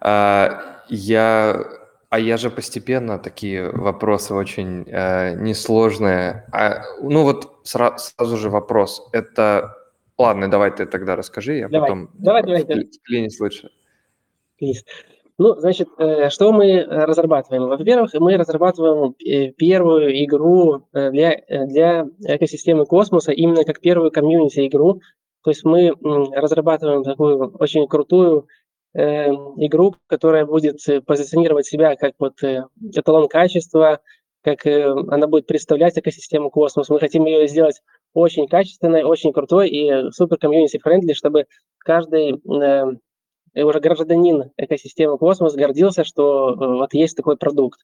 А, я, а я же постепенно такие вопросы очень э, несложные. А, ну вот сра- сразу же вопрос. Это ладно, давай ты тогда расскажи, я Давай, потом давай, давай, вкли- давай. вклинюсь лучше. Ну, значит, э, что мы разрабатываем? Во-первых, мы разрабатываем э, первую игру э, для, э, для экосистемы космоса, именно как первую комьюнити-игру. То есть мы разрабатываем такую очень крутую э, игру, которая будет э, позиционировать себя как вот э, эталон качества, как э, она будет представлять экосистему космоса. Мы хотим ее сделать очень качественной, очень крутой и супер community-friendly, чтобы каждый э, и уже гражданин экосистемы Космос гордился, что э, вот есть такой продукт.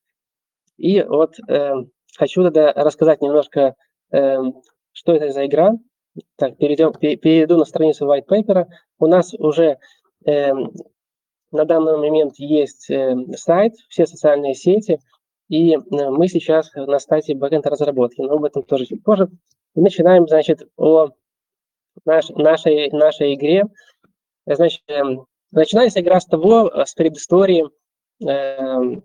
И вот э, хочу тогда рассказать немножко, э, что это за игра. Так, перейдем, пе- перейду на страницу white paper. У нас уже э, на данный момент есть э, сайт, все социальные сети, и э, мы сейчас на стадии бэкэнд разработки, но об этом тоже чуть позже. И начинаем, значит, о наш, нашей, нашей игре. Значит, эм, Начинается игра с того, э, с предыстории. Эм,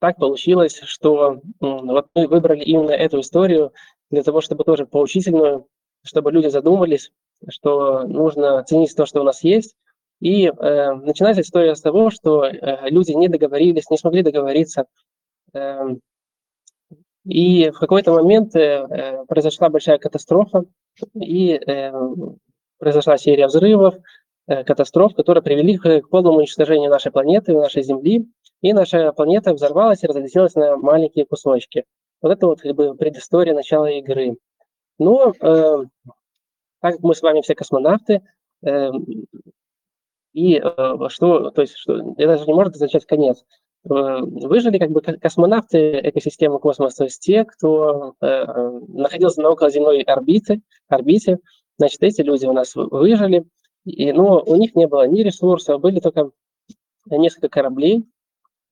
Так получилось, что вот мы выбрали именно эту историю для того, чтобы тоже поучительную, чтобы люди задумались, что нужно ценить то, что у нас есть. И э, начинается история с того, что э, люди не договорились, не смогли договориться эм, И в какой-то момент произошла большая катастрофа, и произошла серия взрывов, катастроф, которые привели к полному уничтожению нашей планеты, нашей Земли, и наша планета взорвалась и разлетелась на маленькие кусочки. Вот это вот как бы предыстория начала игры. Но э, так как мы с вами все космонавты, э, и э, что, то есть, что, это даже не может означать конец. Э, выжили как бы космонавты экосистемы космоса, то есть те, кто э, находился на околоземной орбите, орбите, значит, эти люди у нас выжили, и, но у них не было ни ресурсов, были только несколько кораблей,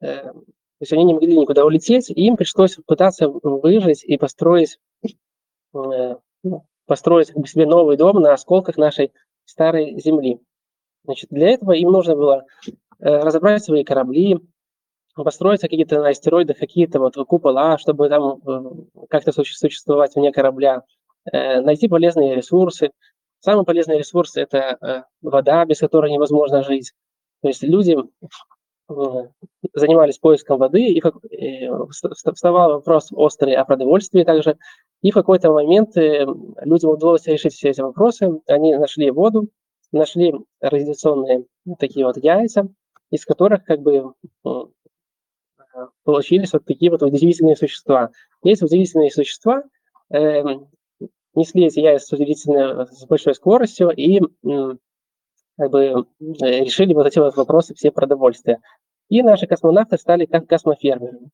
э, то есть они не могли никуда улететь, и им пришлось пытаться выжить и построить, э, ну, построить как бы себе новый дом на осколках нашей старой Земли. Значит, для этого им нужно было э, разобрать свои корабли, построить какие-то на астероидах какие-то вот купола, чтобы там э, как-то существовать вне корабля, э, найти полезные ресурсы. Самый полезный ресурс – это вода, без которой невозможно жить. То есть люди занимались поиском воды, и вставал вопрос острый о продовольствии также. И в какой-то момент людям удалось решить все эти вопросы. Они нашли воду, нашли радиационные такие вот яйца, из которых как бы получились вот такие вот удивительные существа. Эти удивительные существа э, несли эти яйца удивительно с большой скоростью и э, как бы решили вот эти вот вопросы все продовольствия. И наши космонавты стали как космофермерами.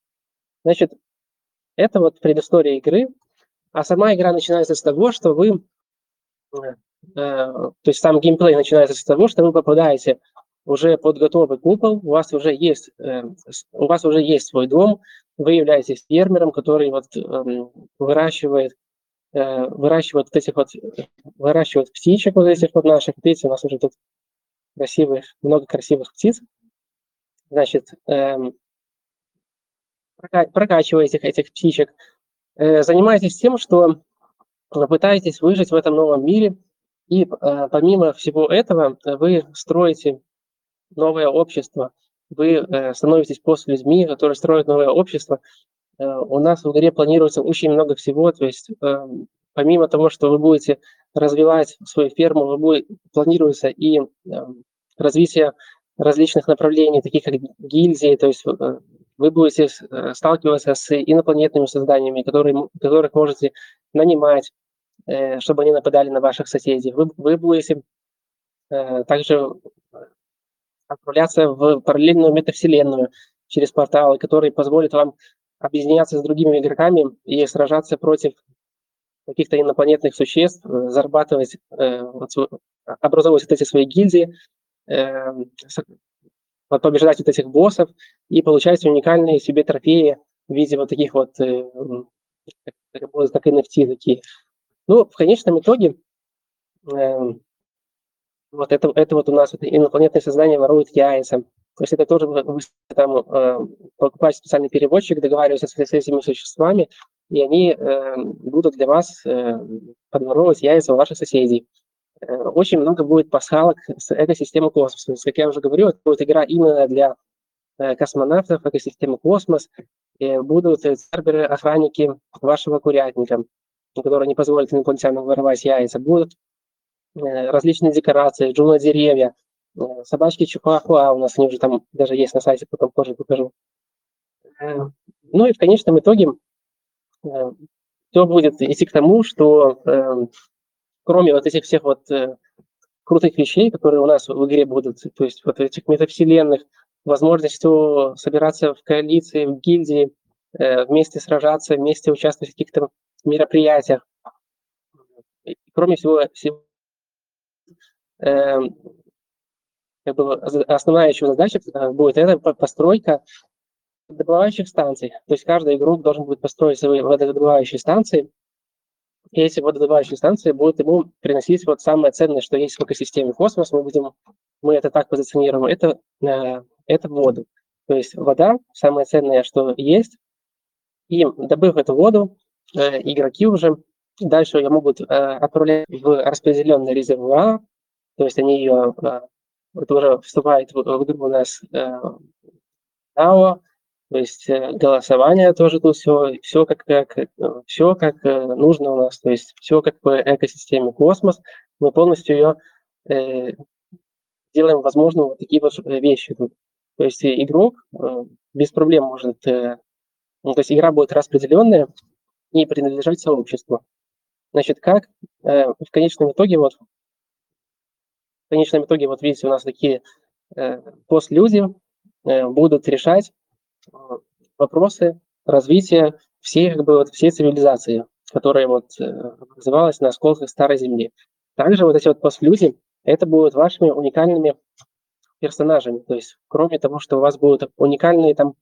Значит, это вот предыстория игры, а сама игра начинается с того, что вы Э, то есть сам геймплей начинается с того, что вы попадаете уже под готовый купол, у вас уже есть, э, у вас уже есть свой дом, вы являетесь фермером, который вот эм, выращивает, э, выращивает вот этих вот, выращивает птичек вот этих вот наших, видите, у нас уже тут красивых, много красивых птиц, значит, эм, прокачиваете этих птичек, занимаетесь тем, что пытаетесь выжить в этом новом мире – и э, помимо всего этого, э, вы строите новое общество, вы э, становитесь после людьми, которые строят новое общество. Э, у нас в игре планируется очень много всего, то есть э, помимо того, что вы будете развивать свою ферму, вы будете, планируется и э, развитие различных направлений, таких как гильдии, то есть э, вы будете э, сталкиваться с инопланетными созданиями, которые, которых можете нанимать, чтобы они нападали на ваших соседей. Вы, вы будете э, также отправляться в параллельную метавселенную через порталы, которые позволят вам объединяться с другими игроками и сражаться против каких-то инопланетных существ, э, зарабатывать, образовывать вот эти свои гильдии, побеждать вот этих боссов и получать уникальные себе трофеи в виде вот таких вот, как NFT такие. Ну, в конечном итоге, э, вот это, это вот у нас вот инопланетное сознание ворует яйца. То есть это тоже вы там э, покупаете специальный переводчик, договариваетесь с, с этими существами, и они э, будут для вас э, подворовывать яйца у ваших соседей. Э, очень много будет пасхалок с экосистемы космоса. Как я уже говорю, это будет игра именно для э, космонавтов, экосистемы космос. И будут серверы, охранники вашего курятника которые не позволят инопланетянам воровать яйца, будут э, различные декорации, джуна-деревья, э, собачки чихуахуа у нас, они уже там даже есть на сайте, потом позже покажу. Э, ну и в конечном итоге все будет идти к тому, что кроме вот этих всех вот крутых вещей, которые у нас в игре будут, то есть вот этих метавселенных, возможностью собираться в коалиции, в гильдии, вместе сражаться, вместе участвовать в каких-то мероприятиях. И, кроме всего, всего э, как бы основная еще задача э, будет это постройка вододобывающих станций. То есть каждый игрок должен будет построить свои вододобывающие станции, и эти вододобывающие станции будут ему приносить вот самое ценное, что есть в экосистеме космос. Мы будем, мы это так позиционируем, это, э, это воду. То есть вода, самое ценное, что есть. И добыв эту воду, игроки уже дальше ее могут э, отправлять в распределенный резервуар, то есть они ее, э, это уже вступает в, в игру у нас DAO, То есть э, голосование тоже тут все, все как, как, все как нужно у нас, то есть все как по экосистеме космос. Мы полностью ее э, делаем возможным вот такие вот вещи тут. То есть игрок э, без проблем может, э, ну, то есть игра будет распределенная и принадлежать сообществу. Значит, как э, в конечном итоге вот в конечном итоге вот видите у нас такие постлюди будут решать вопросы развития всей как бы вот всей цивилизации, которая вот развивалась на осколках старой Земли. Также вот эти вот постлюди это будут вашими уникальными персонажами. То есть, кроме того, что у вас будут уникальные там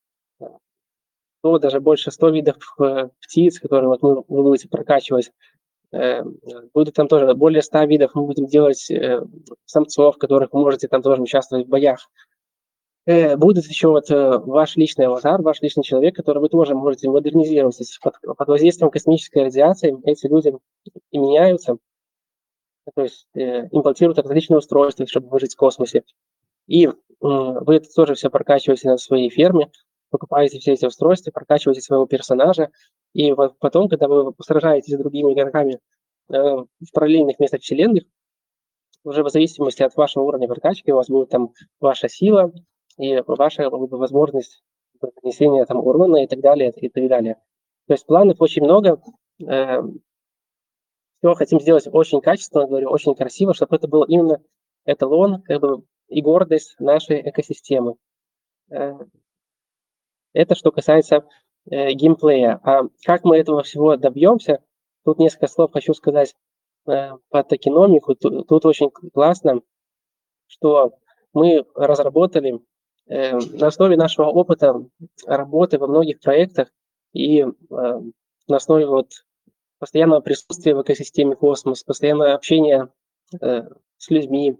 100, даже больше 100 видов э, птиц, которые вот вы, вы будете прокачивать, э, будут там тоже более 100 видов, мы будем делать э, самцов, которых вы можете там тоже участвовать в боях. Будет еще вот ваш личный аватар, ваш личный человек, который вы тоже можете модернизировать. Под, под воздействием космической радиации эти люди и меняются, то есть имплантируют различные устройства, чтобы выжить в космосе. И вы это тоже все прокачиваете на своей ферме, покупаете все эти устройства, прокачиваете своего персонажа, и вот потом, когда вы сражаетесь с другими игроками э, в параллельных местах вселенных, уже в зависимости от вашего уровня прокачки у вас будет там ваша сила и ваша возможность нанесения там урона и так далее, и так далее. То есть планов очень много. Э, все хотим сделать очень качественно, говорю, очень красиво, чтобы это был именно эталон как бы, и гордость нашей экосистемы. Это что касается э, геймплея. А как мы этого всего добьемся? Тут несколько слов хочу сказать э, по токеномику. Тут, тут очень классно, что мы разработали э, на основе нашего опыта работы во многих проектах и э, на основе вот постоянного присутствия в экосистеме космос, постоянного общения э, с людьми,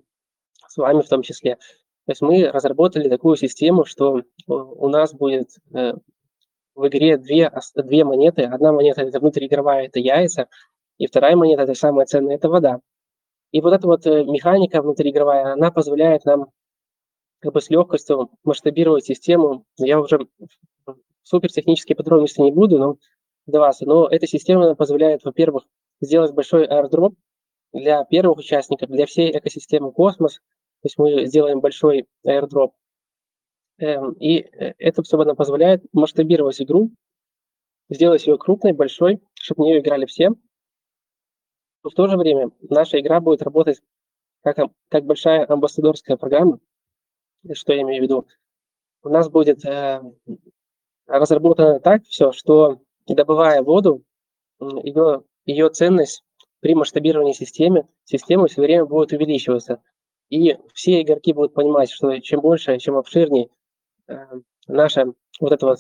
с вами в том числе. То есть мы разработали такую систему, что у нас будет э, в игре две, две монеты. Одна монета – это внутриигровая, это яйца, и вторая монета – это самая ценная, это вода. И вот эта вот э, механика внутриигровая, она позволяет нам как бы с легкостью масштабировать систему. Я уже супер технические подробности не буду но вдаваться, но эта система позволяет, во-первых, сделать большой airdrop для первых участников, для всей экосистемы космос, то есть мы сделаем большой airdrop. Эм, и э, это все нам позволяет масштабировать игру, сделать ее крупной, большой, чтобы в нее играли все. Но в то же время наша игра будет работать как, как большая амбассадорская программа. Что я имею в виду? У нас будет э, разработано так все, что добывая воду, ее, ее ценность при масштабировании системы, системы все время будет увеличиваться. И все игроки будут понимать, что чем больше, чем обширнее э, наша вот эта вот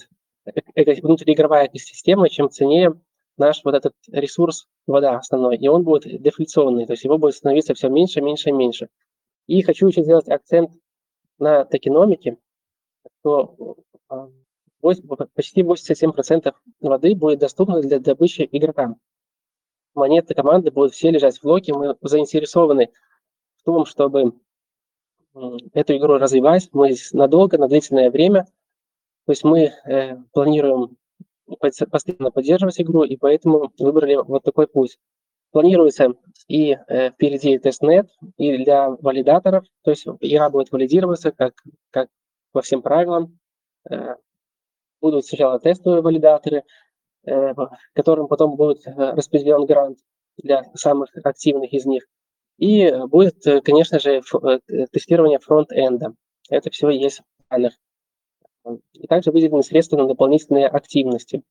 эко, внутриигровая экосистема, чем ценнее наш вот этот ресурс вода основной, и он будет дефляционный, то есть его будет становиться все меньше, меньше, меньше. И хочу еще сделать акцент на токеномике, что э, почти 87% воды будет доступно для добычи игрокам. Монеты команды будут все лежать в блоке, мы заинтересованы том, чтобы эту игру развивать, мы надолго, на длительное время. То есть мы э, планируем постоянно поддерживать игру, и поэтому выбрали вот такой путь. Планируется и э, впереди testnet, и для валидаторов, то есть игра будет валидироваться как, как по всем правилам. Э, будут сначала тестовые валидаторы, э, которым потом будет э, распределен грант для самых активных из них. И будет, э, конечно же, э, тестирование фронт-энда. Это все есть в планах. И также выделены средства на дополнительные активности.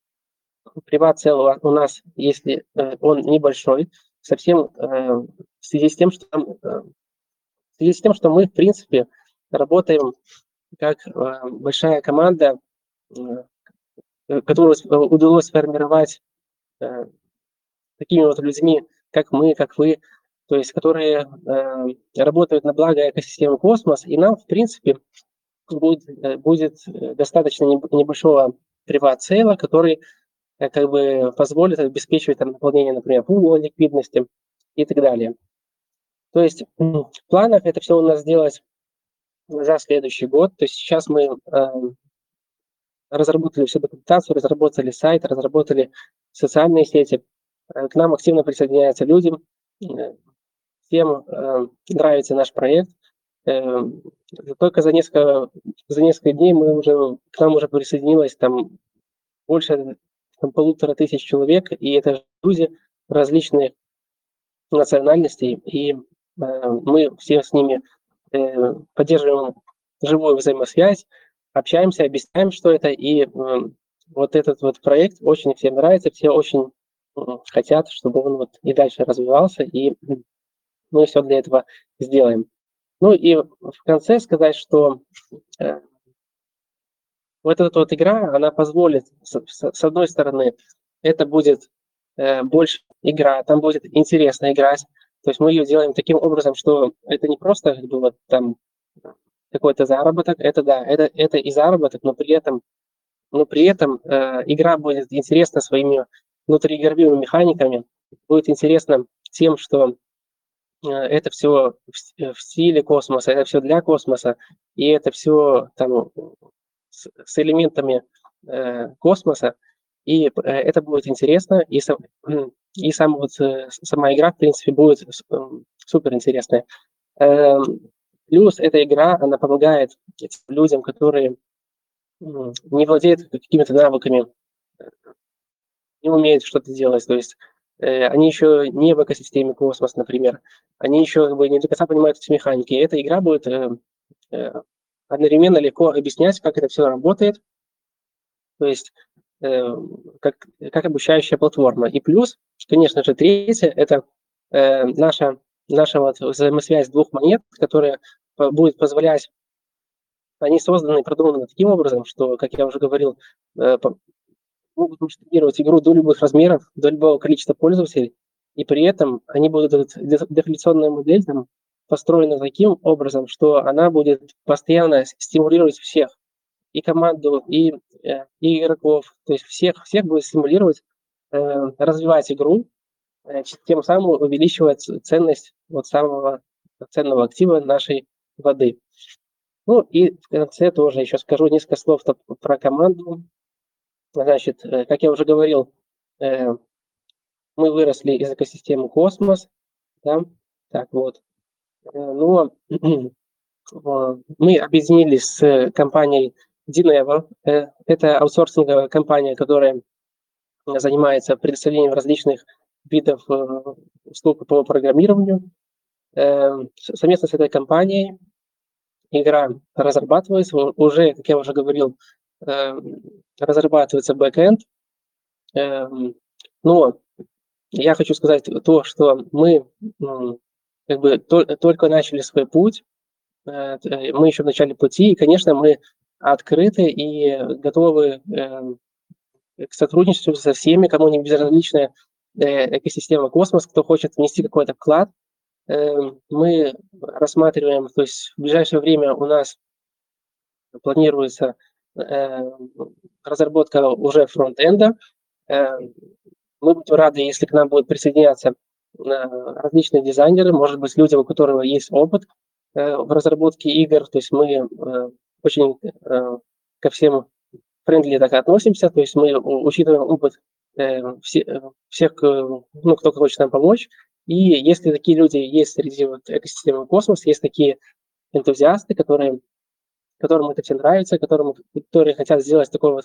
Приват цел у нас, если э, он небольшой, совсем в связи с тем, что в связи с тем, что мы, в принципе, работаем как большая команда, которую удалось сформировать такими вот людьми, как мы, как вы, то есть которые э, работают на благо экосистемы космос, и нам, в принципе, будет, э, будет достаточно небольшого приват-сейла, который э, как бы позволит обеспечивать там, наполнение, например, пула ликвидности и так далее. То есть в планах это все у нас сделать за следующий год. То есть сейчас мы э, разработали всю документацию, разработали сайт, разработали социальные сети. К нам активно присоединяются люди. Всем нравится наш проект. Только за несколько, за несколько дней мы уже, к нам уже присоединилось там больше там, полутора тысяч человек, и это люди различных национальностей, и э, мы все с ними э, поддерживаем живую взаимосвязь, общаемся, объясняем, что это, и э, вот этот вот проект очень всем нравится, все очень э, хотят, чтобы он вот и дальше развивался, и мы все для этого сделаем. Ну и в конце сказать, что э, вот эта вот игра, она позволит, с, одной стороны, это будет э, больше игра, там будет интересно играть. То есть мы ее делаем таким образом, что это не просто как бы вот там какой-то заработок, это да, это, это и заработок, но при этом, но при этом э, игра будет интересна своими внутриигровыми механиками, будет интересна тем, что это все в, в стиле космоса, это все для космоса, и это все там с, с элементами э, космоса, и э, это будет интересно, и, сам, и сам вот, э, сама игра, в принципе, будет э, супер интересная. Э, плюс эта игра, она помогает людям, которые не владеют какими-то навыками, не умеют что-то делать, то есть э, они еще не в экосистеме космос, например, они еще как бы, не до конца понимают эти механики. И эта игра будет э, э, одновременно легко объяснять, как это все работает, то есть э, как, как обучающая платформа. И плюс, конечно же, третье – это э, наша, наша вот взаимосвязь двух монет, которая будет позволять они созданы и продуманы таким образом, что, как я уже говорил, э, могут масштабировать игру до любых размеров, до любого количества пользователей, и при этом они будут, дефляционная модель там построена таким образом, что она будет постоянно стимулировать всех, и команду, и, э, и игроков, то есть всех, всех будет стимулировать э, развивать игру, э, тем самым увеличивать ценность вот самого ценного актива нашей воды. Ну и в конце тоже еще скажу несколько слов про команду. Значит, как я уже говорил, мы выросли из экосистемы Космос, да, так вот. Но мы объединились с компанией Dinevo. Это аутсорсинговая компания, которая занимается предоставлением различных видов услуг по программированию. Совместно с этой компанией игра разрабатывается. Уже, как я уже говорил, разрабатывается бэкэнд. Но я хочу сказать то, что мы как бы только начали свой путь, э, мы еще в начале пути, и, конечно, мы открыты и готовы эм, к сотрудничеству со всеми, кому не безразличная э, экосистема космос, кто хочет внести какой-то вклад. Эм, мы рассматриваем, то есть в ближайшее время у нас планируется эм, разработка уже фронт-энда. Мы будем рады, если к нам будут присоединяться различные дизайнеры, может быть, люди, у которых есть опыт э, в разработке игр. То есть мы э, очень э, ко всем френдли так относимся, то есть мы учитываем опыт всех, ну, кто хочет нам помочь. И если такие люди есть среди вот экосистемы космос, есть такие энтузиасты, которые, которым это все нравится, которым, которые хотят сделать такой вот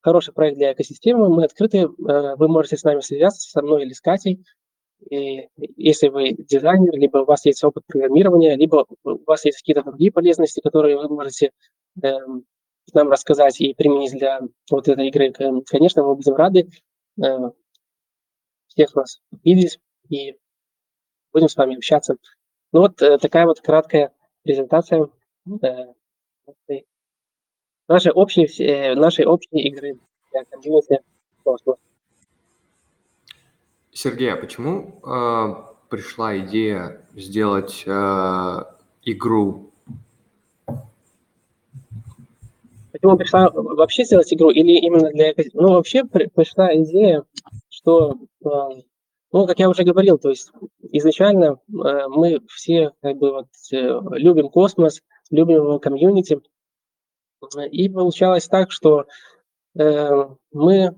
хороший проект для экосистемы, мы открыты, вы можете с нами связаться, со мной или с Катей, и если вы дизайнер, либо у вас есть опыт программирования, либо у вас есть какие-то другие полезности, которые вы можете э, нам рассказать и применить для вот этой игры, конечно, мы будем рады э, всех вас видеть и будем с вами общаться. Ну вот э, такая вот краткая презентация э, нашей общей, э, нашей общей игры для комьюнити Космос. Сергей, а почему э, пришла идея сделать э, игру? Почему пришла вообще сделать игру или именно для... Ну, вообще пришла идея, что, э, ну, как я уже говорил, то есть изначально э, мы все как бы вот э, любим космос, любим его комьюнити, и получалось так, что мы,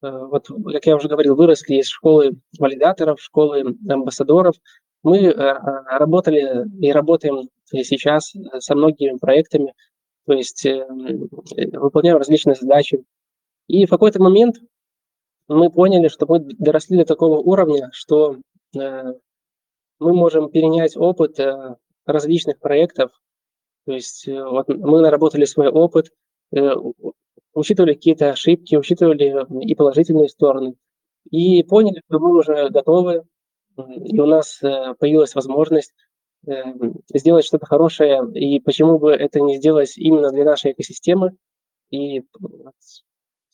вот, как я уже говорил, выросли из школы валидаторов, школы амбассадоров. Мы работали и работаем сейчас со многими проектами, то есть выполняем различные задачи. И в какой-то момент мы поняли, что мы доросли до такого уровня, что мы можем перенять опыт различных проектов. То есть э, вот мы наработали свой опыт, э, учитывали какие-то ошибки, учитывали и положительные стороны, и поняли, что мы уже готовы, и у нас э, появилась возможность сделать что-то хорошее, и почему бы это не сделать именно для нашей экосистемы. И,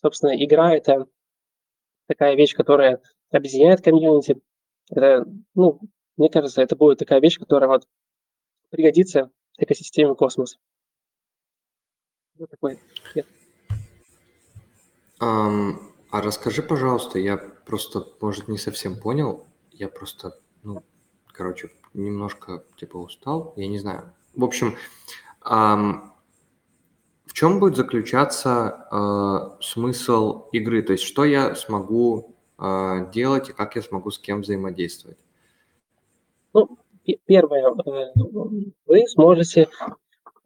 собственно, игра – это такая вещь, которая объединяет комьюнити. Это, ну, мне кажется, это будет такая вещь, которая вот пригодится экосистеме космоса. Вот такой ответ. Um, а расскажи, пожалуйста, я просто, может, не совсем понял, я просто, ну, короче, немножко, типа, устал, я не знаю. В общем, um, чем будет заключаться uh, смысл игры? То есть, что я смогу uh, делать и как я смогу с кем взаимодействовать? Ну, первое, э, вы сможете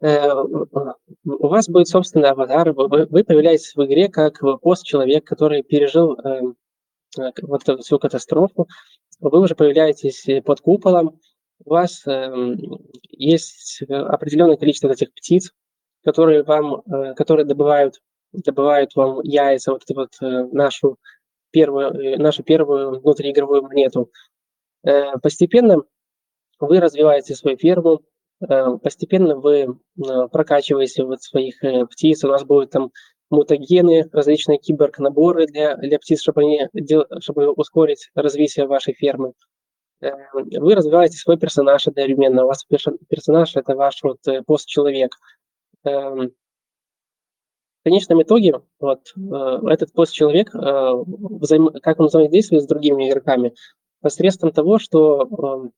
э, у вас будет собственный аватар, вы, вы появляетесь в игре как пост-человек, который пережил э, вот эту всю катастрофу, вы уже появляетесь под куполом, у вас э, есть определенное количество этих птиц, которые вам, э, которые добывают, добывают вам яйца, вот эту вот э, нашу первую, нашу первую внутриигровую монету. Э, постепенно вы развиваете свою ферму, э, постепенно вы э, прокачиваете вот своих э, птиц, у нас будут там мутагены, различные киборг-наборы для, для птиц, чтобы, они, чтобы ускорить развитие вашей фермы. Вы развиваете свой персонаж одновременно. У вас персонаж – это ваш вот пост-человек. В конечном итоге вот, этот пост-человек, как он взаимодействует с другими игроками, посредством того, что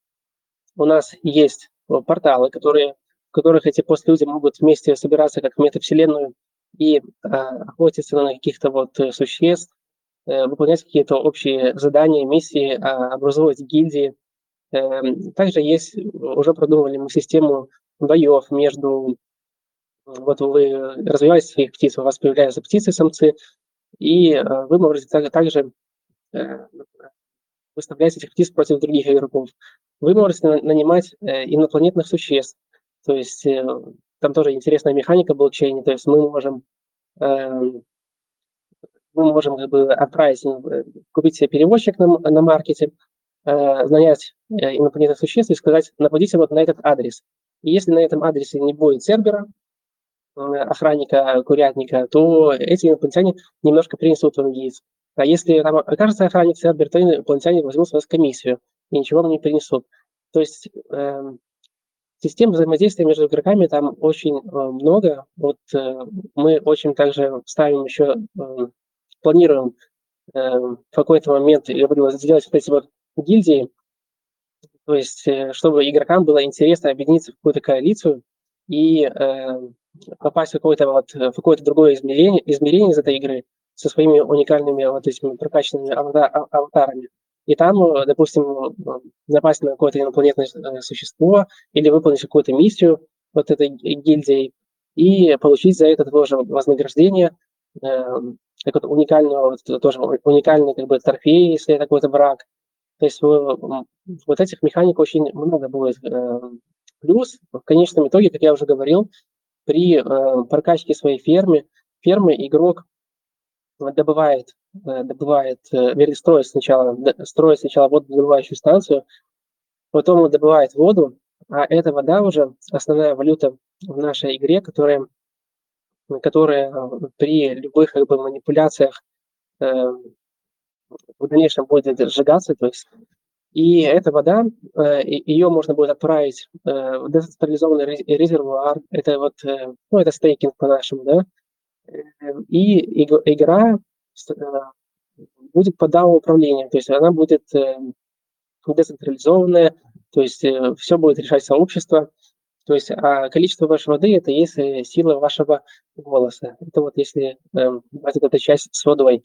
у нас есть э, порталы, которые, в которых эти постлюди могут вместе собираться как в метавселенную и э, охотиться на каких-то вот э, существ, э, выполнять какие-то общие задания, миссии, э, образовывать гильдии. Э, также есть, уже продумывали мы систему боев между вот вы развиваете своих птиц, у вас появляются птицы-самцы, и э, вы можете также э, выставлять этих птиц против других игроков. Вы можете нанимать э, инопланетных существ. То есть э, там тоже интересная механика блокчейна. То есть мы можем мы можем как бы отправить, э, купить себе перевозчик на, на маркете, нанять инопланетных существ и сказать, нападите вот на этот адрес. И если на этом адресе не будет сервера, охранника, курятника, то эти инопланетяне немножко принесут вам яиц. А если там окажется охранник сервер, то инопланетяне возьмут с вас комиссию и ничего вам не принесут. То есть э, систем взаимодействия между игроками там очень э, много. Вот э, мы очень также ставим еще, э, планируем э, в какой-то момент, я говорю, сделать вот эти вот гильдии, то есть э, чтобы игрокам было интересно объединиться в какую-то коалицию и э, попасть в какое-то вот, в какое-то другое измерение, измерение из этой игры, со своими уникальными вот этими прокачанными аватарами. И там, э, допустим, э, напасть на какое-то инопланетное э, существо или выполнить какую-то миссию вот этой гильдии и получить за это тоже вознаграждение, как вот уникального, тоже уникальный как бы трофей, если это какой-то враг. То есть вот этих механик очень много будет. Плюс, в конечном итоге, как я уже говорил, при прокачке своей фермы, фермы игрок добывает, э, добывает, э, вернее, строит сначала, строит сначала вододобывающую станцию, потом он добывает воду, а эта вода уже основная валюта в нашей игре, которая, которая э, при любых как бы, манипуляциях э, в дальнейшем будет сжигаться, то есть и эта вода, э, ее можно будет отправить э, в децентрализованный резервуар, это вот, э, ну, это стейкинг по-нашему, да, и игра будет под управлением, то есть она будет децентрализованная, то есть все будет решать сообщество. То есть а количество вашей воды – это есть сила вашего голоса. Это вот если брать вот эту часть с водой.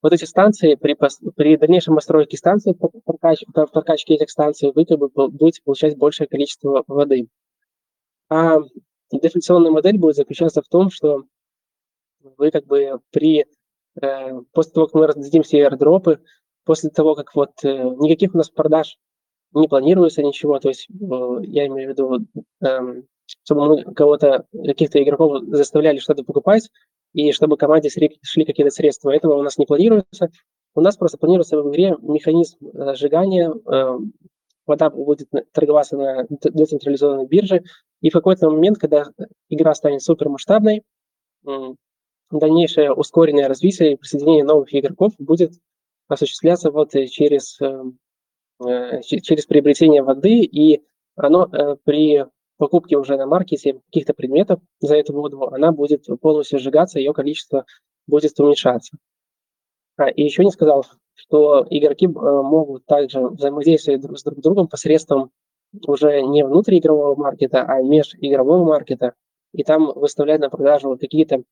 Э, вот эти станции, при, при дальнейшем постройке станции, прокач, прокачке этих станций, вы как бы будете получать большее количество воды. А дефляционная модель будет заключаться в том, что вы как бы при э, после того, как мы раздадим все airdropы, после того, как вот э, никаких у нас продаж не планируется ничего, то есть э, я имею в виду, эм, чтобы мы кого-то, каких-то игроков заставляли что-то покупать, и чтобы команде шли какие-то средства. Этого у нас не планируется. У нас просто планируется в игре механизм э, сжигания, вода будет торговаться на децентрализованной бирже, и в какой-то момент, когда игра станет супермасштабной, дальнейшее ускоренное развитие и присоединение новых игроков будет осуществляться вот через Э, через приобретение воды, и оно э, при покупке уже на маркете каких-то предметов за эту воду, она будет полностью сжигаться, ее количество будет уменьшаться. А, и еще не сказал, что игроки э, могут также взаимодействовать друг с друг другом посредством уже не внутриигрового маркета, а межигрового маркета, и там выставлять на продажу какие-то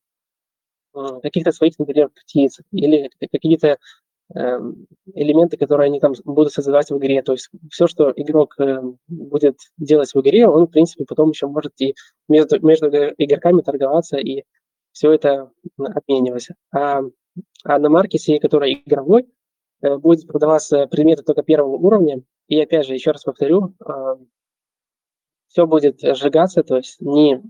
каких-то своих, например, птиц или какие-то элементы, которые они там будут создавать в игре. То есть все, что игрок эм, будет делать в игре, он, в принципе, потом еще может и между, между игроками торговаться и все это обменивать. А, а на маркете, который игровой, э, будет продаваться предметы только первого уровня. И опять же, еще раз повторю, эм, все будет сжигаться, то есть ни,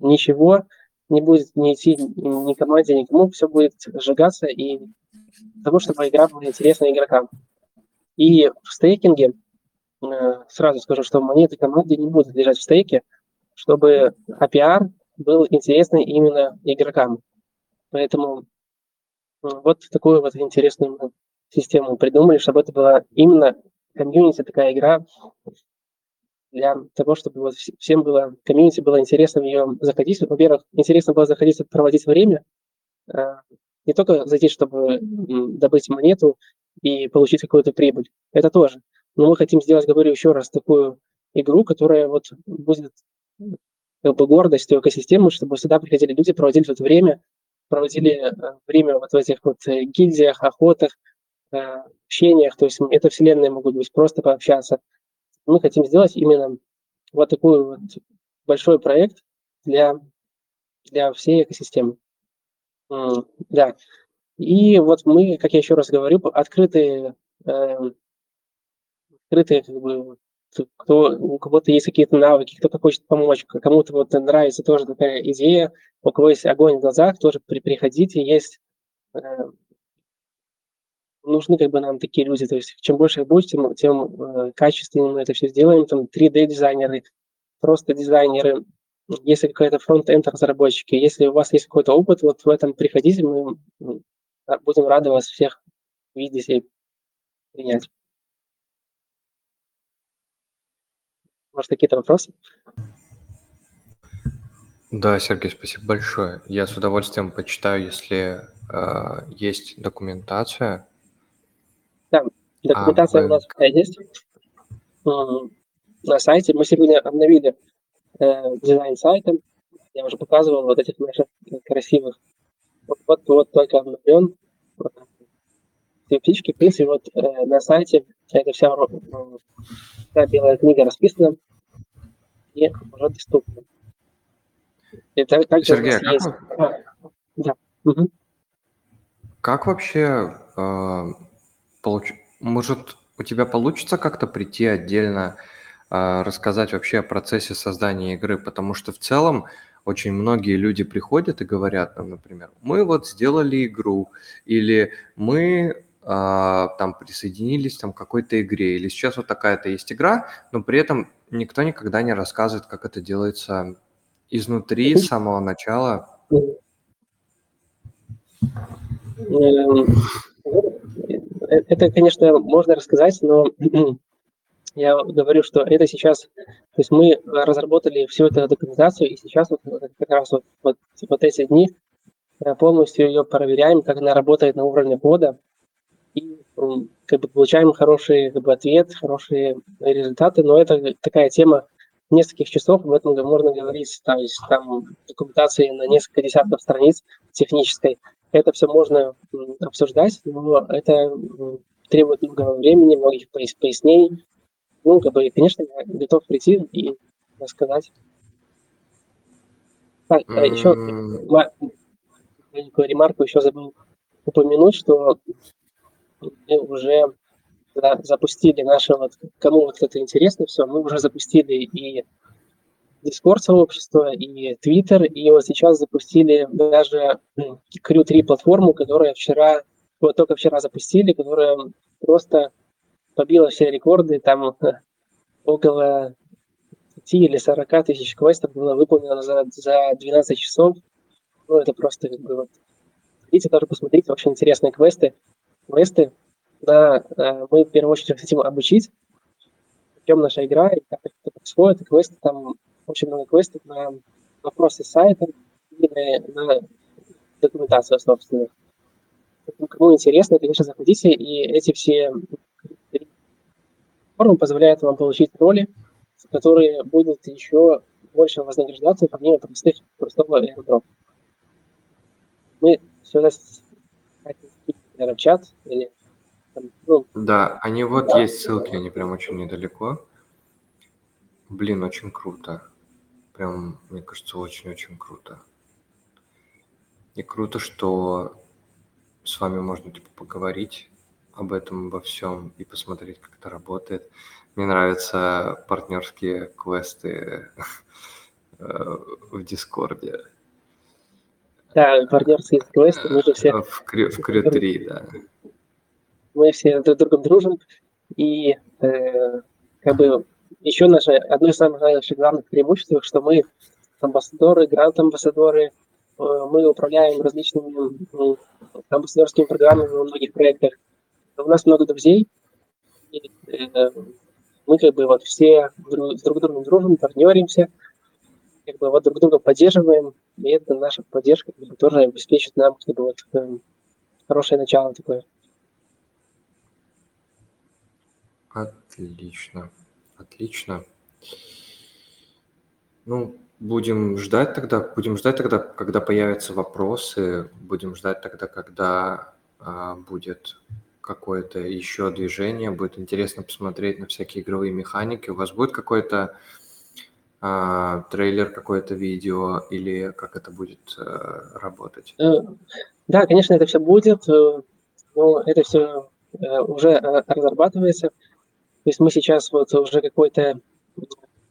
ничего не будет не идти ни команде, никому, все будет сжигаться, и того, чтобы игра была интересна игрокам. И в стейкинге, э, сразу скажу, что монеты команды не будут лежать в стейке, чтобы APR был интересный именно игрокам. Поэтому э, вот такую вот интересную систему придумали, чтобы это была именно комьюнити, такая игра для того, чтобы вот всем было, комьюнити было интересно в нее заходить. Во-первых, интересно было заходить, проводить время, э, не только зайти, чтобы добыть монету и получить какую-то прибыль. Это тоже. Но мы хотим сделать, говорю еще раз, такую игру, которая вот будет как бы гордостью экосистемы, чтобы сюда приходили люди, проводили тут время, проводили э, время вот в этих вот э, гильдиях, охотах, э, общениях, то есть это вселенные могут быть, просто пообщаться. Мы хотим сделать именно вот такой вот большой проект для, для всей экосистемы. Да. И вот мы, как я еще раз говорю, открытые, э, открытые как бы, кто, у кого-то есть какие-то навыки, кто-то хочет помочь, кому-то вот нравится тоже такая идея, у кого есть огонь в глазах, тоже при, приходите, есть э, нужны как бы нам такие люди, то есть чем больше их будет, тем, тем э, качественнее мы это все сделаем, там 3D-дизайнеры, просто дизайнеры, если какая-то фронт-энд разработчики, если у вас есть какой-то опыт, вот в этом приходите, мы будем рады вас всех видеть и принять. Может, какие-то вопросы? Да, Сергей, спасибо большое. Я с удовольствием почитаю, если э, есть документация. Да, документация а, у нас есть на сайте. Мы сегодня обновили э, дизайн сайта. Я уже показывал вот этих наших красивых. Вот, вот, вот только обновлен. Все птички, в принципе, вот э, на сайте эта вся, э, вся белая книга расписана и уже доступна. Это также Сергей, как есть... А, да. Угу. Как вообще э, получ... может у тебя получится как-то прийти отдельно а, рассказать вообще о процессе создания игры, потому что в целом очень многие люди приходят и говорят нам, например, мы вот сделали игру, или мы а, там присоединились там, к какой-то игре, или сейчас вот такая-то есть игра, но при этом никто никогда не рассказывает, как это делается изнутри, с самого начала. Эм, э, это, конечно, можно рассказать, но я говорю, что это сейчас, то есть мы разработали всю эту документацию, и сейчас вот как раз вот, вот, вот эти дни э, полностью ее проверяем, как она работает на уровне кода, и как бы получаем хороший как бы, ответ, хорошие результаты, но это такая тема нескольких часов об этом можно говорить, то есть там документации на несколько десятков страниц технической. Это все можно обсуждать, но это требует много времени, многих пояснений. Ну, как бы, конечно, я готов прийти и рассказать. Так, mm-hmm. еще маленькую ремарку еще забыл упомянуть, что мы уже запустили наше, вот, кому вот это интересно все, мы уже запустили и Discord сообщество, и Twitter, и вот сейчас запустили даже Crew 3 платформу, которая вчера, вот только вчера запустили, которая просто побила все рекорды, там около 30 или 40 тысяч квестов было выполнено за, за 12 часов. Ну, это просто как бы вот... Видите, тоже посмотрите, очень интересные квесты. Квесты, да, э, мы в первую очередь хотим обучить, в чем наша игра и как это происходит. И квесты там, очень много квестов на вопросы сайта и на, на документацию, собственно. Кому интересно, конечно, заходите, и эти все формы позволяют вам получить роли, которые будут еще больше вознаграждаться помимо простых, простого airdrop. Мы сюда наверное, чат или ну, да, они вот да. есть ссылки, они прям очень недалеко. Блин, очень круто. Прям, мне кажется, очень-очень круто. И круто, что с вами можно типа поговорить об этом, обо всем и посмотреть, как это работает. Мне нравятся партнерские квесты э, в Дискорде. Да, партнерские квесты, мы же все... В, крю, в Крю 3, да. Мы все друг другом дружим, и э, как бы еще наше, одно из самых наших главных преимуществ, что мы амбассадоры, грант-амбассадоры, э, мы управляем различными э, амбассадорскими программами во многих проектах. У нас много друзей, и, э, мы как бы вот все друг, с друг другом дружим, партнеримся, как бы вот друг друга поддерживаем, и это наша поддержка как бы, тоже обеспечит нам как бы, вот, э, хорошее начало такое. Отлично, отлично. Ну, будем ждать тогда, будем ждать тогда, когда появятся вопросы, будем ждать тогда, когда а, будет какое-то еще движение, будет интересно посмотреть на всякие игровые механики. У вас будет какой-то а, трейлер, какое-то видео или как это будет а, работать? Э, да, конечно, это все будет, э, но это все э, уже разрабатывается. То есть мы сейчас вот уже какой-то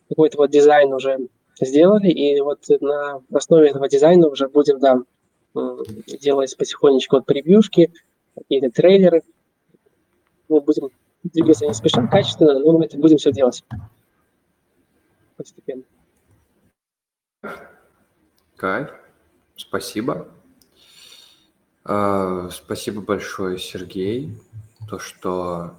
какой-то вот дизайн уже сделали, и вот на основе этого дизайна уже будем, да, делать потихонечку вот превьюшки, какие-то трейлеры, мы будем двигаться не спеша, качественно, но мы это будем все делать постепенно. Кайф. Спасибо. Uh, спасибо большое, Сергей. То, что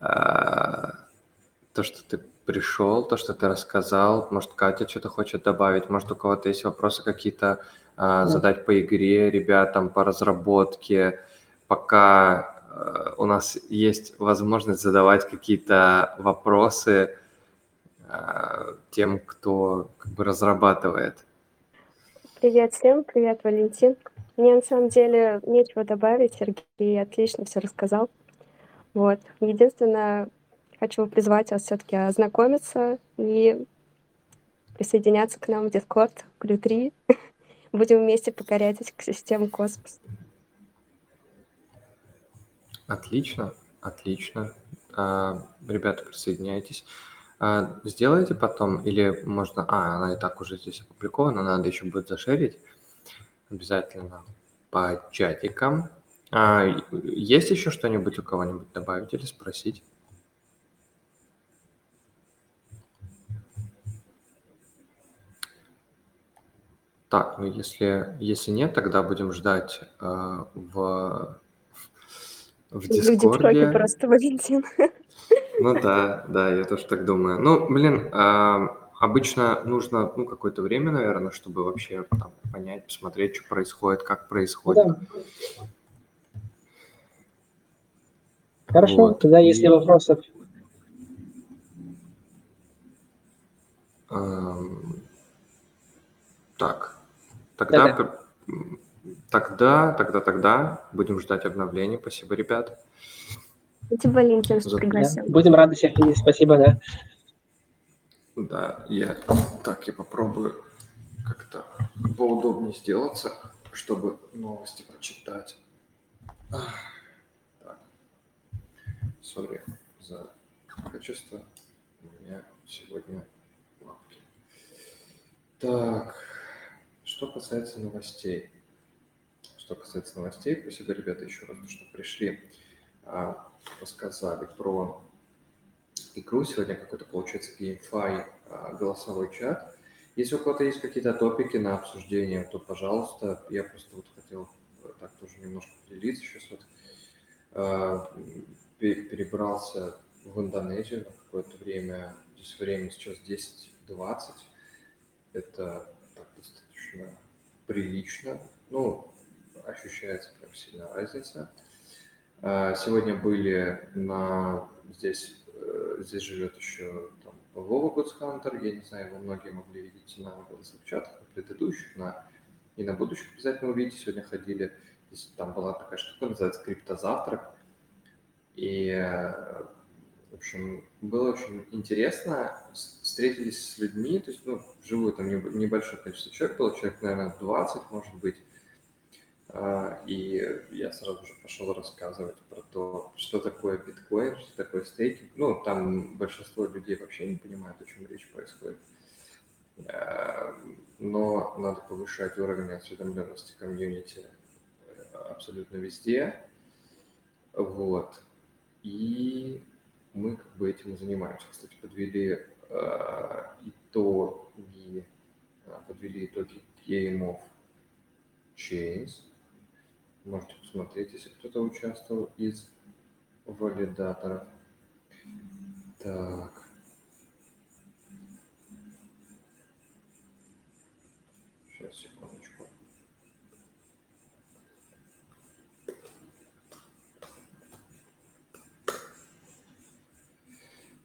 uh, то, что ты пришел, то, что ты рассказал. Может, Катя что-то хочет добавить, может, у кого-то есть вопросы какие-то uh, задать по игре ребятам, по разработке, пока у нас есть возможность задавать какие-то вопросы э, тем, кто как бы разрабатывает. Привет всем, привет, Валентин. Мне на самом деле нечего добавить, Сергей отлично все рассказал. Вот. Единственное, хочу призвать вас все-таки ознакомиться и присоединяться к нам в Discord, Крю 3. Будем вместе покорять систему космос. Отлично, отлично. А, ребята, присоединяйтесь. А, сделайте потом, или можно... А, она и так уже здесь опубликована, надо еще будет зашерить. Обязательно по чатикам. А, есть еще что-нибудь у кого-нибудь добавить или спросить? Так, ну если, если нет, тогда будем ждать э, в в Дискорде. Просто, Валентин. Ну да, да, я тоже так думаю. Ну, блин, а, обычно нужно ну, какое-то время, наверное, чтобы вообще там, понять, посмотреть, что происходит, как происходит. Да. Хорошо, вот. тогда если И... вопросов. Так, тогда Да-да тогда, тогда, тогда будем ждать обновлений. Спасибо, ребят. Спасибо, Валентин, что Да. пригласил. Будем рады всех видеть. Спасибо, да. Да, я так и попробую как-то поудобнее сделаться, чтобы новости прочитать. Ах, Так. Сори за качество. У меня сегодня лапки. Так, что касается новостей. Что касается новостей, спасибо, ребята, еще раз, что пришли, а, рассказали про игру. Сегодня какой-то, получается, GameFi а, голосовой чат. Если у кого-то есть какие-то топики на обсуждение, то, пожалуйста, я просто вот хотел так тоже немножко поделиться. Сейчас вот а, пе- перебрался в Индонезию на какое-то время. Здесь время сейчас 10-20. Это так достаточно прилично. Ну, ощущается прям сильно разница. А, Сегодня были на здесь э, здесь живет еще там Вова Гудсхантер, я не знаю, его многие могли видеть на голосовых чатах, на предыдущих, на, и на будущих обязательно увидите. Сегодня ходили, здесь, там была такая штука, называется криптозавтрак, и, э, в общем, было очень интересно, встретились с людьми, то есть, ну, вживую там неб- небольшое количество человек было, человек, наверное, 20, может быть, И я сразу же пошел рассказывать про то, что такое биткоин, что такое стейкинг. Ну, там большинство людей вообще не понимают, о чем речь происходит. А, Но надо повышать уровень осведомленности комьюнити э, абсолютно везде. Вот. И мы как бы этим и занимаемся. Кстати, подвели э, итоги, а, подвели итоги of Chains. Можете посмотреть, если кто-то участвовал из валидаторов. Так. Сейчас, секундочку.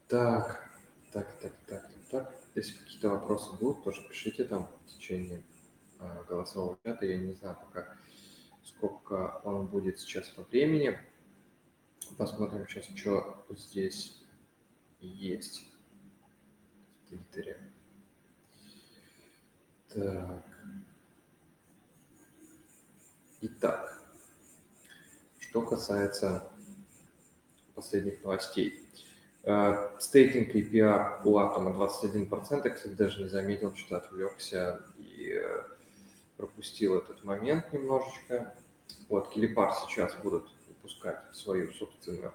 Так, так, так, так, так. Если какие-то вопросы будут, тоже пишите там в течение а, голосового чата. Я не знаю пока, сколько он будет сейчас по времени. Посмотрим сейчас, что здесь есть в Твиттере. Так. Итак, что касается последних новостей. Стейкинг APR у Атома 21%. Я, кстати, даже не заметил, что отвлекся и э, пропустил этот момент немножечко. Вот, Килипар сейчас будут выпускать свою собственную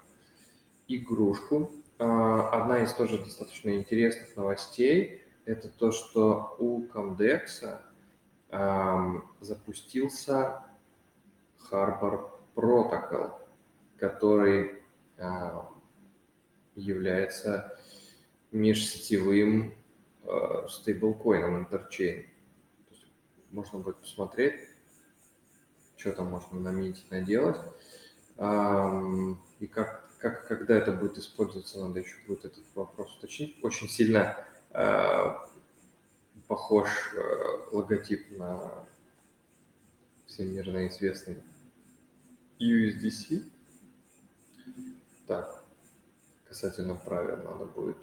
игрушку. А, Одна из тоже достаточно интересных новостей – это то, что у ам, запустился Harbor Protocol, который является межсетевым э, стейблкоином есть можно будет посмотреть, что там можно наметить, наделать. Ам, И как, как, когда это будет использоваться, надо еще будет этот вопрос уточнить. Очень сильно э, похож э, логотип на всемирно известный USDC. Так, касательно правил надо будет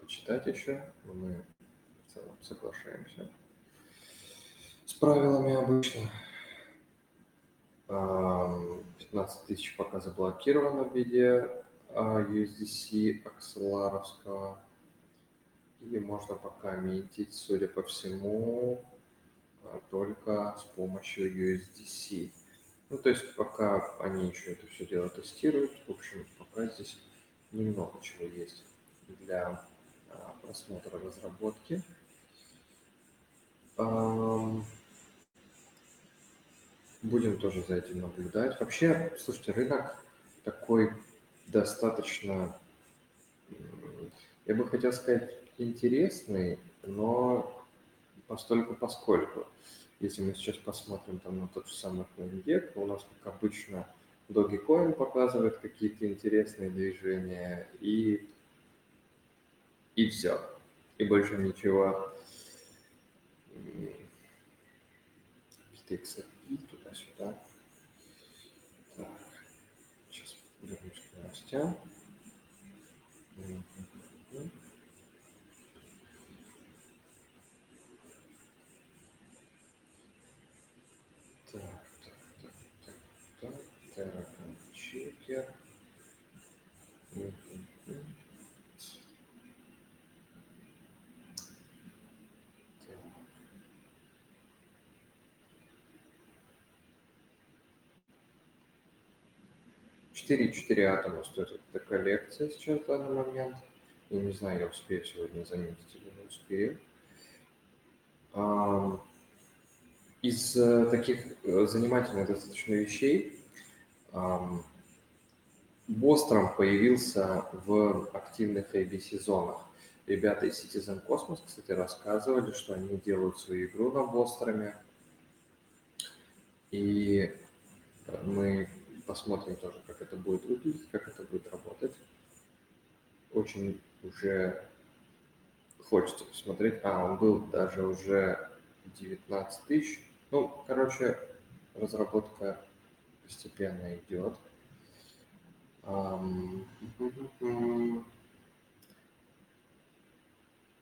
почитать еще, мы в целом соглашаемся с правилами обычно. Ам, 15 тысяч пока заблокировано в виде а, USDC акселаровского. И можно пока минтить, судя по всему, а, только с помощью USDC. Ну, то есть пока они еще это все дело тестируют, в общем, пока здесь немного чего есть для а, просмотра разработки. Будем тоже за этим наблюдать. Вообще, слушайте, рынок такой достаточно, я бы хотел сказать, интересный, но постольку поскольку. Если мы сейчас посмотрим там на тот же самый CoinGecko, у нас, как обычно, Dogecoin показывает какие-то интересные движения, и, и все. И больше ничего м, Туда-сюда. Так, сейчас вернусь к. 4,4 атома стоит эта коллекция сейчас в данный момент. Я не знаю, я успею сегодня заметить или не успею. Из э, таких э, занимательных достаточно вещей Бостром появился в активных ABC-зонах. Ребята из Citizen Cosmos, кстати, рассказывали, что они делают свою игру на Бостроме. И мы посмотрим тоже, как это будет выглядеть, как это будет работать. Очень уже хочется посмотреть. А, он был даже уже 19 тысяч. Ну, короче, разработка постепенно идет.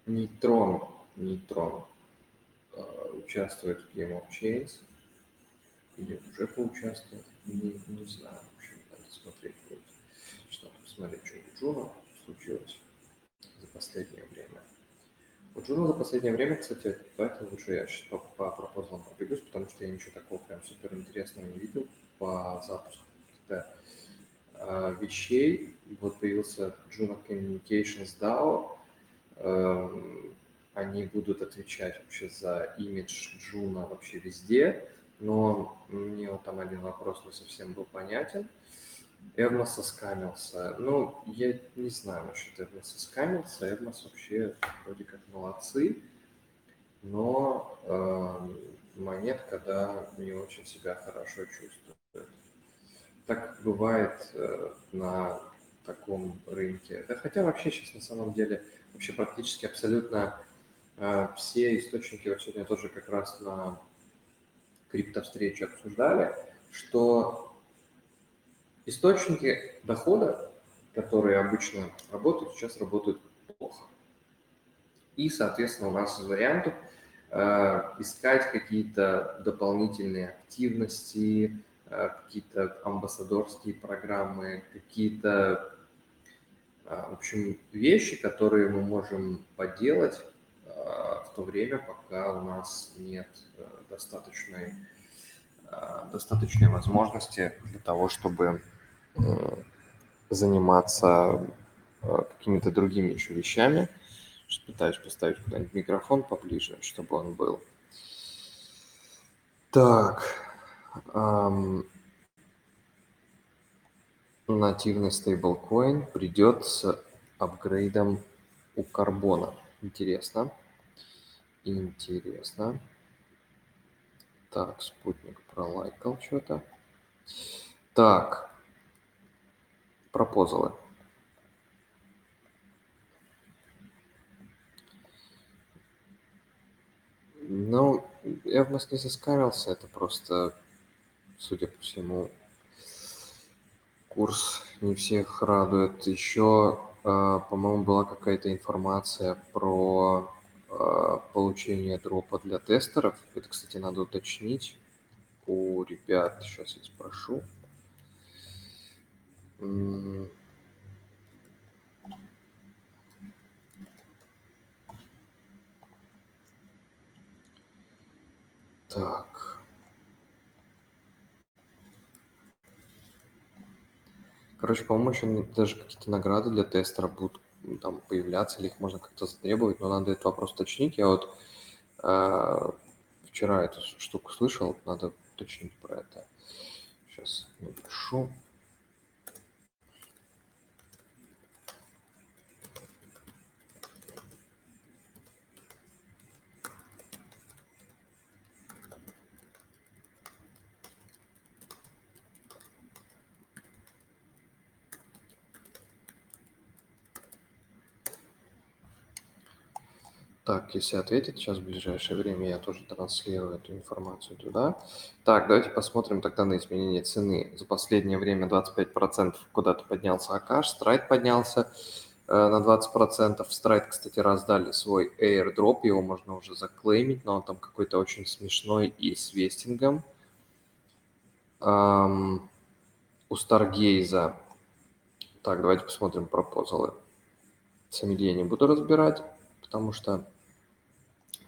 Нейтрон, нейтрон э, участвует в Game of Chains. Или уже поучаствовал. Не, не знаю, в общем, надо смотреть будет. Что посмотреть, что у Джуна случилось за последнее время. У Джуна за последнее время, кстати, поэтому лучше я сейчас по, по пропозалам пробегусь, потому что я ничего такого прям супер интересного не видел по запуску каких-то э, вещей. Вот появился Juno Communications DAO. Эм, Они будут отвечать вообще за имидж Juno вообще везде, но мне вот там один вопрос не совсем был понятен. Evmos соскамился. Ну, я не знаю насчет Evmos соскамился. Evmos вообще вроде как молодцы, но э, монетка, да, не очень себя хорошо чувствует. Так бывает э, на таком рынке. Да хотя вообще сейчас на самом деле вообще практически абсолютно э, все источники, вот сегодня тоже как раз на криптовстрече обсуждали, что источники дохода, которые обычно работают, сейчас работают плохо. И, соответственно, у нас из вариантов э, искать какие-то дополнительные активности, э, какие-то амбассадорские программы, какие-то, э, в общем, вещи, которые мы можем поделать э, в то время, пока у нас нет э, достаточной, э, достаточной возможности для того, чтобы э, заниматься э, какими-то другими еще вещами. Пытаюсь поставить куда-нибудь микрофон поближе, чтобы он был. Так. ам, нативный стейблкоин придет с апгрейдом у карбона. Интересно. Интересно. Так, спутник пролайкал что-то. Так. Пропозалы. Ну, Эвмос не заскарился, это просто, судя по всему, курс не всех радует. Еще, э, по-моему, была какая-то информация про получение дропа для тестеров. Это, кстати, надо уточнить у ребят. Сейчас я спрошу. Так. Короче, по-моему, еще даже какие-то награды для тестера будут там появляться, или их можно как-то затребовать, но надо этот вопрос уточнить. Я вот э, вчера эту штуку слышал, надо уточнить про это. Сейчас напишу. Так, если ответит сейчас в ближайшее время, я тоже транслирую эту информацию туда. Так, давайте посмотрим тогда на изменение цены. За последнее время 25% куда-то поднялся Акаш, Страйт поднялся э, на 20%. Страйт, кстати, раздали свой airdrop, его можно уже заклеймить, но он там какой-то очень смешной и с вестингом. Эм, у Старгейза... Так, давайте посмотрим пропозалы. Сомелье не буду разбирать, потому что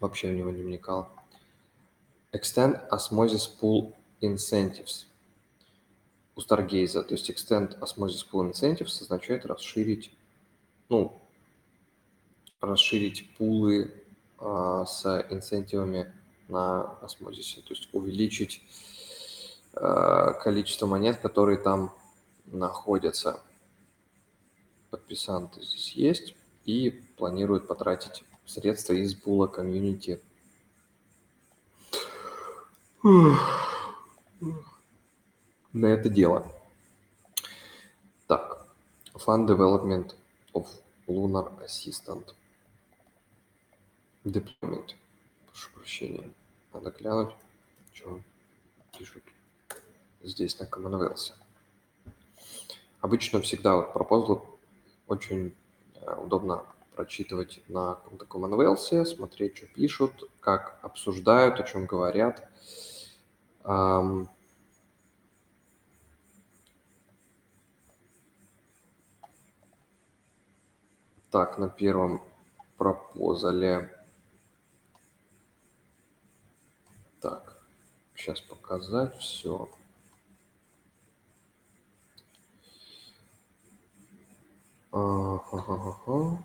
вообще в него не вникал. Extend Osmosis Pool Incentives у Stargaze. То есть Extend Osmosis Pool Incentives означает расширить, ну, расширить пулы а, с инцентивами на осмозисе, то есть увеличить а, количество монет, которые там находятся. Подписанты здесь есть и планируют потратить средства из пула комьюнити. На это дело. Так, Fund Development of Lunar Assistant. Deployment. Прошу прощения. Надо глянуть, что пишут здесь на Commonwealth. Обычно всегда вот пропозал очень э, удобно прочитывать на каком-то Commonwealth, смотреть, что пишут, как обсуждают, о чем говорят. Так, на первом пропозале. Так, сейчас показать все. Ага.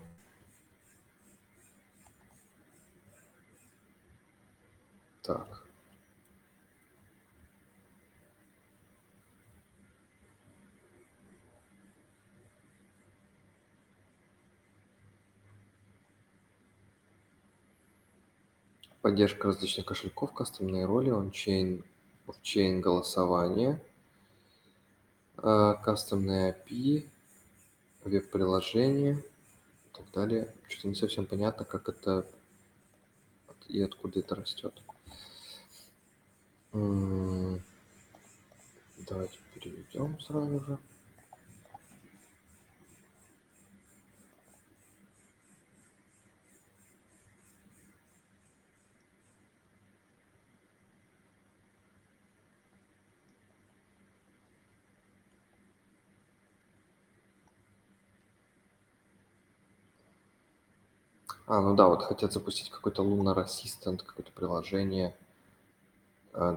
Так. Поддержка различных кошельков, кастомные роли, ончейн, офчейн голосование, э, кастомные API, веб-приложение и так далее. Что-то не совсем понятно, как это и откуда это растет. Давайте переведем сразу же. А, ну да, вот хотят запустить какой-то Lunar Assistant, какое-то приложение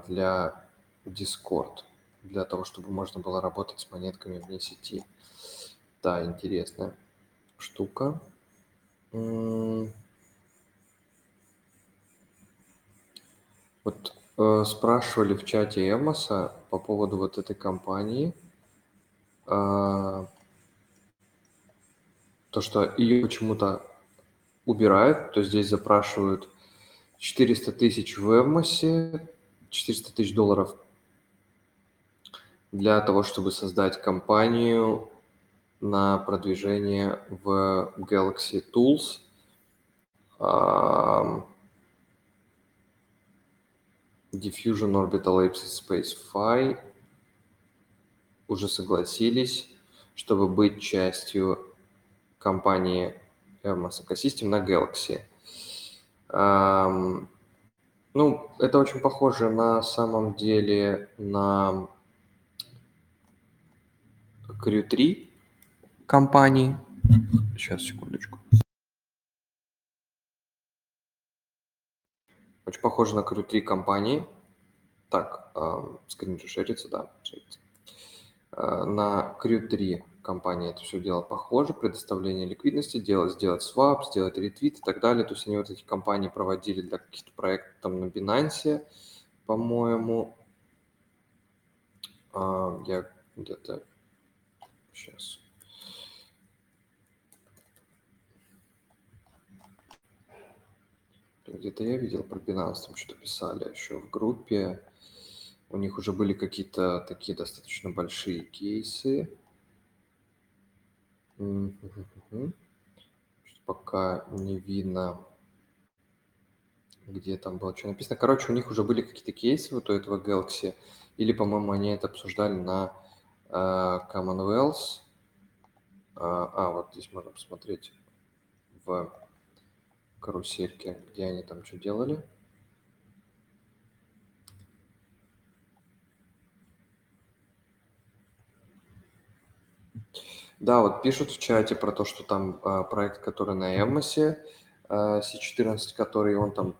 для Discord, для того, чтобы можно было работать с монетками вне сети. Да, интересная штука. Вот э, спрашивали в чате Эмоса по поводу вот этой компании, э, то, что ее почему-то убирают, то здесь запрашивают 400 тысяч в Эмосе, 400 тысяч долларов для того, чтобы создать компанию на продвижение в Galaxy Tools. Diffusion Orbital Apsis Space Phi уже согласились, чтобы быть частью компании Hermes Ecosystem на Galaxy. Ну, это очень похоже на самом деле на Крю-3 компании. Сейчас, секундочку. Очень похоже на Крю-3 компании. Так, э, скрин же шерится, да, шерится. Э, на Крю-3 компании это все дело похоже, предоставление ликвидности, делать, сделать свап, сделать ретвит и так далее. То есть они вот эти компании проводили для каких-то проектов там на Binance, по-моему. А, я где-то сейчас. Где-то я видел про Binance, там что-то писали еще в группе. У них уже были какие-то такие достаточно большие кейсы. Пока не видно где там было что написано. Короче, у них уже были какие-то кейсы вот у этого Galaxy, или, по-моему, они это обсуждали на э, Commonwealth. А, а, вот здесь можно посмотреть в карусельке, где они там что делали. Да, вот пишут в чате про то, что там а, проект, который на Эмосе, а, C14, который он там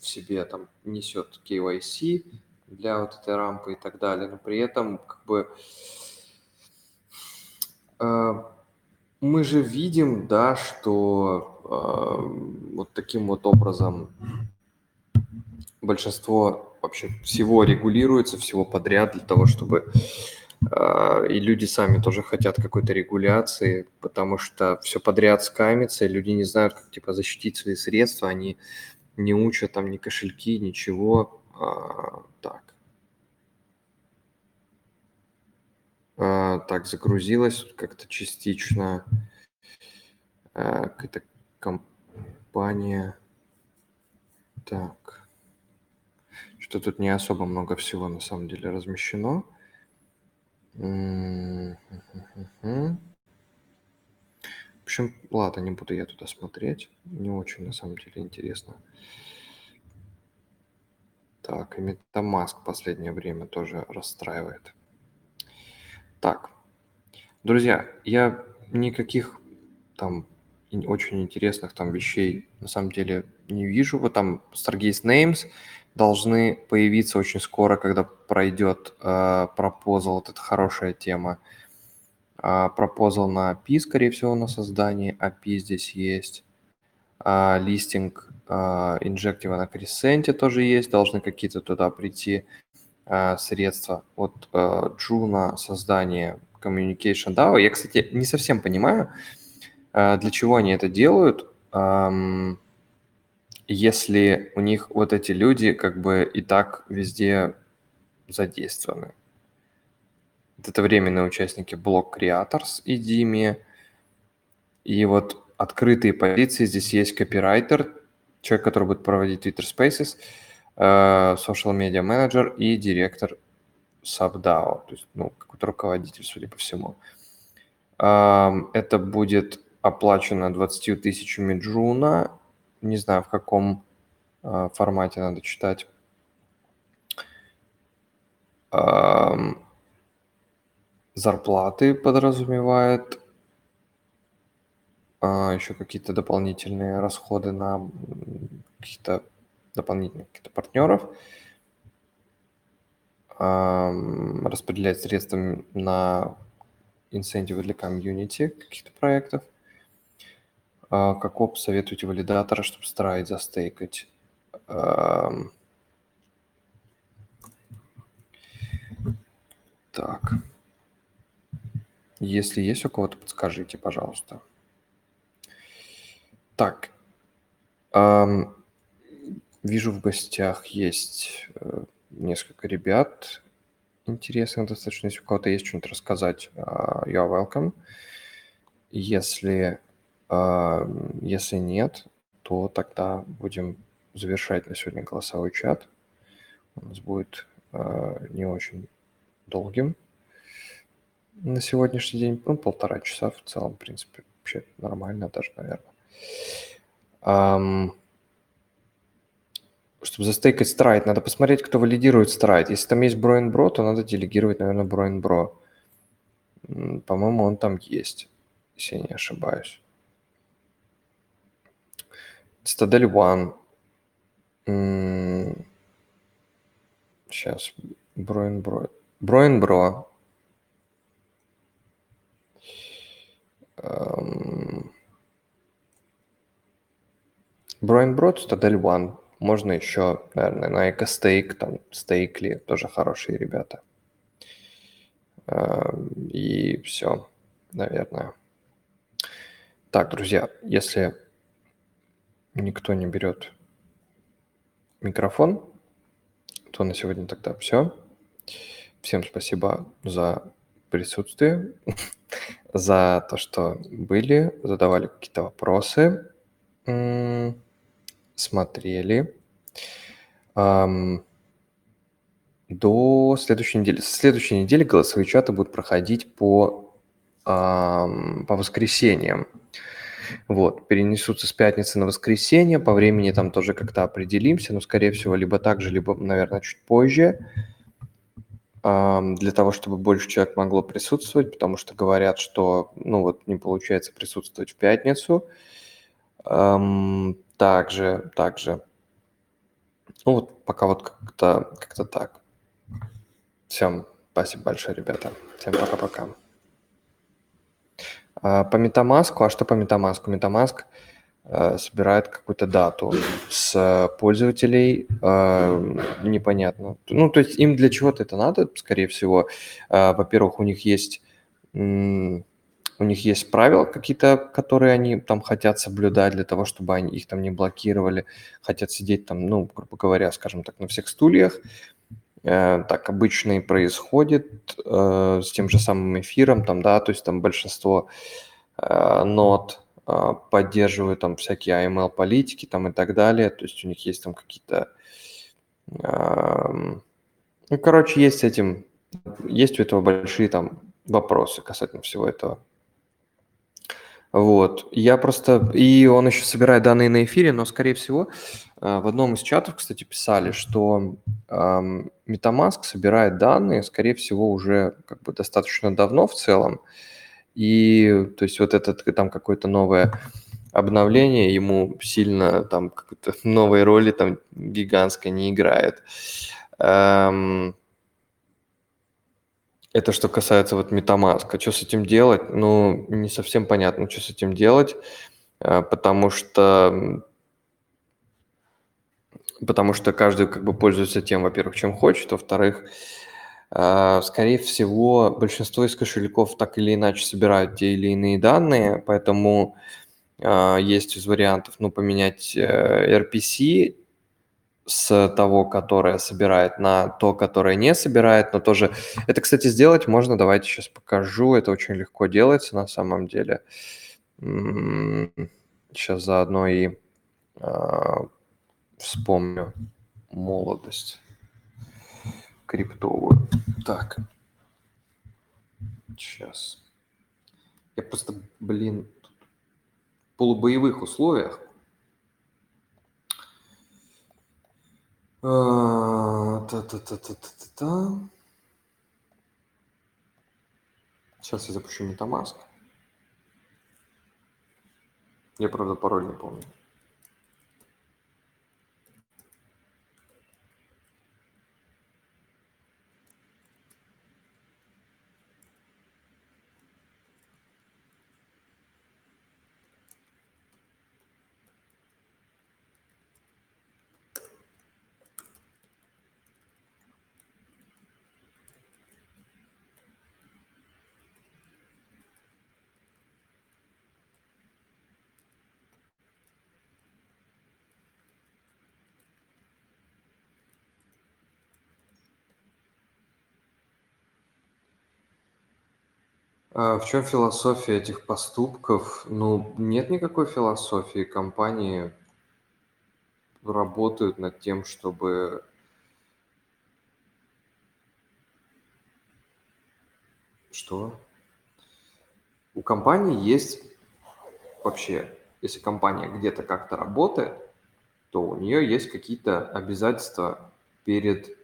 в себе там несет KYC для вот этой рампы и так далее, но при этом как бы а, мы же видим, да, что э, вот таким вот образом большинство вообще всего регулируется, всего подряд для того, чтобы и люди сами тоже хотят какой-то регуляции, потому что все подряд скамится, и люди не знают, как типа защитить свои средства, они не учат там ни кошельки, ничего. А, так. А, так, загрузилась как-то частично а, какая-то компания. Так. Что тут не особо много всего на самом деле размещено. В общем, ладно, не буду я туда смотреть. Не очень, на самом деле, интересно. Так, и MetaMask в последнее время тоже расстраивает. Так, друзья, я никаких там очень интересных там вещей на самом деле не вижу. Вот там Stargaze Names должны появиться очень скоро, когда пройдет э, пропозал, вот это хорошая тема. Э, пропозал на API, скорее всего, на создание API здесь есть. Э, листинг инжектива на Crescent тоже есть, должны какие-то туда прийти. Средства от Джуна, создание Communication DAO. Я, кстати, не совсем понимаю, для чего они это делают, если у них вот эти люди как бы и так везде задействованы. Это временные участники Block Creators и Dimi. И вот открытые позиции, здесь есть копирайтер, человек, который будет проводить Twitter Spaces – Э, social media менеджер и директор SubDAO, то есть ну, какой-то руководитель, судя по всему. Это будет оплачено 20 тысячами джуна. Не знаю, в каком э, формате надо читать. Зарплаты подразумевает а, еще какие-то дополнительные расходы на какие-то дополнительных каких-то партнеров, распределять средства на инцентивы для комьюнити каких-то проектов. А, как оп, советуйте валидатора, чтобы страйт застейкать. Так. Если есть у кого-то, подскажите, пожалуйста. Так. Вижу, в гостях есть э, несколько ребят интересных достаточно. Если у кого-то есть что-нибудь рассказать, uh, you are welcome. Если, если нет, то тогда будем завершать на сегодня голосовой чат. У нас будет uh, не очень долгим на сегодняшний день, ну, полтора часа в целом, в принципе, вообще нормально даже, наверное. Чтобы застейкать страйт, надо посмотреть, кто валидирует страйт. Если там есть Броин Бро, то надо делегировать, наверное, Броин Бро. По-моему, он там есть, если я не ошибаюсь. Citadel One. Сейчас. Броин Бро. Броин Бро. Броин Бро, Citadel One. Можно еще, наверное, на экостейк, там, стейкли, тоже хорошие ребята. Эм, и все, наверное. Так, друзья, если никто не берет микрофон, то на сегодня тогда все. Всем спасибо за присутствие, за то, что были, задавали какие-то вопросы смотрели. до следующей недели. С следующей недели голосовые чаты будут проходить по, по воскресеньям. Вот, перенесутся с пятницы на воскресенье, по времени там тоже как-то определимся, но, скорее всего, либо так же, либо, наверное, чуть позже, для того, чтобы больше человек могло присутствовать, потому что говорят, что, ну вот, не получается присутствовать в пятницу. Также, также. Ну вот, пока вот как-то как так. Всем спасибо большое, ребята. Всем пока-пока. А, по MetaMask, а что по MetaMask? MetaMask э, собирает какую-то дату с пользователей, э, непонятно. Ну, то есть им для чего-то это надо, скорее всего. Э, во-первых, у них есть у них есть правила какие-то, которые они там хотят соблюдать для того, чтобы они их там не блокировали, хотят сидеть там, ну, грубо говоря, скажем так, на всех стульях. Так обычно и происходит с тем же самым эфиром, там, да, то есть там большинство нот поддерживают там всякие AML политики там и так далее, то есть у них есть там какие-то, ну, короче, есть с этим, есть у этого большие там вопросы касательно всего этого. Вот, я просто... И он еще собирает данные на эфире, но, скорее всего, э, в одном из чатов, кстати, писали, что MetaMask собирает данные, скорее всего, уже как бы достаточно давно в целом. И, то есть, вот это там какое-то новое обновление ему сильно там какой-то новой роли там гигантской не играет. Это что касается вот MetaMask. Что с этим делать? Ну, не совсем понятно, что с этим делать, э, потому что потому что каждый как бы пользуется тем, во-первых, чем хочет, во-вторых, э, скорее всего, большинство из кошельков так или иначе собирают те или иные данные, поэтому э, есть из вариантов, ну, поменять RPC, с того, которое собирает, на то, которое не собирает, но тоже... Это, кстати, сделать можно, давайте сейчас покажу, это очень легко делается на самом деле. Сейчас заодно и э, вспомню молодость криптовую. Так, сейчас. Я просто, блин, в полубоевых условиях Та-та-та-та-та-та. Сейчас я запущу MetaMask. Я, правда, пароль не помню. А в чем философия этих поступков? Ну, нет никакой философии. Компании работают над тем, чтобы Что? У компании есть вообще, если компания где-то как-то работает, то у нее есть какие-то обязательства перед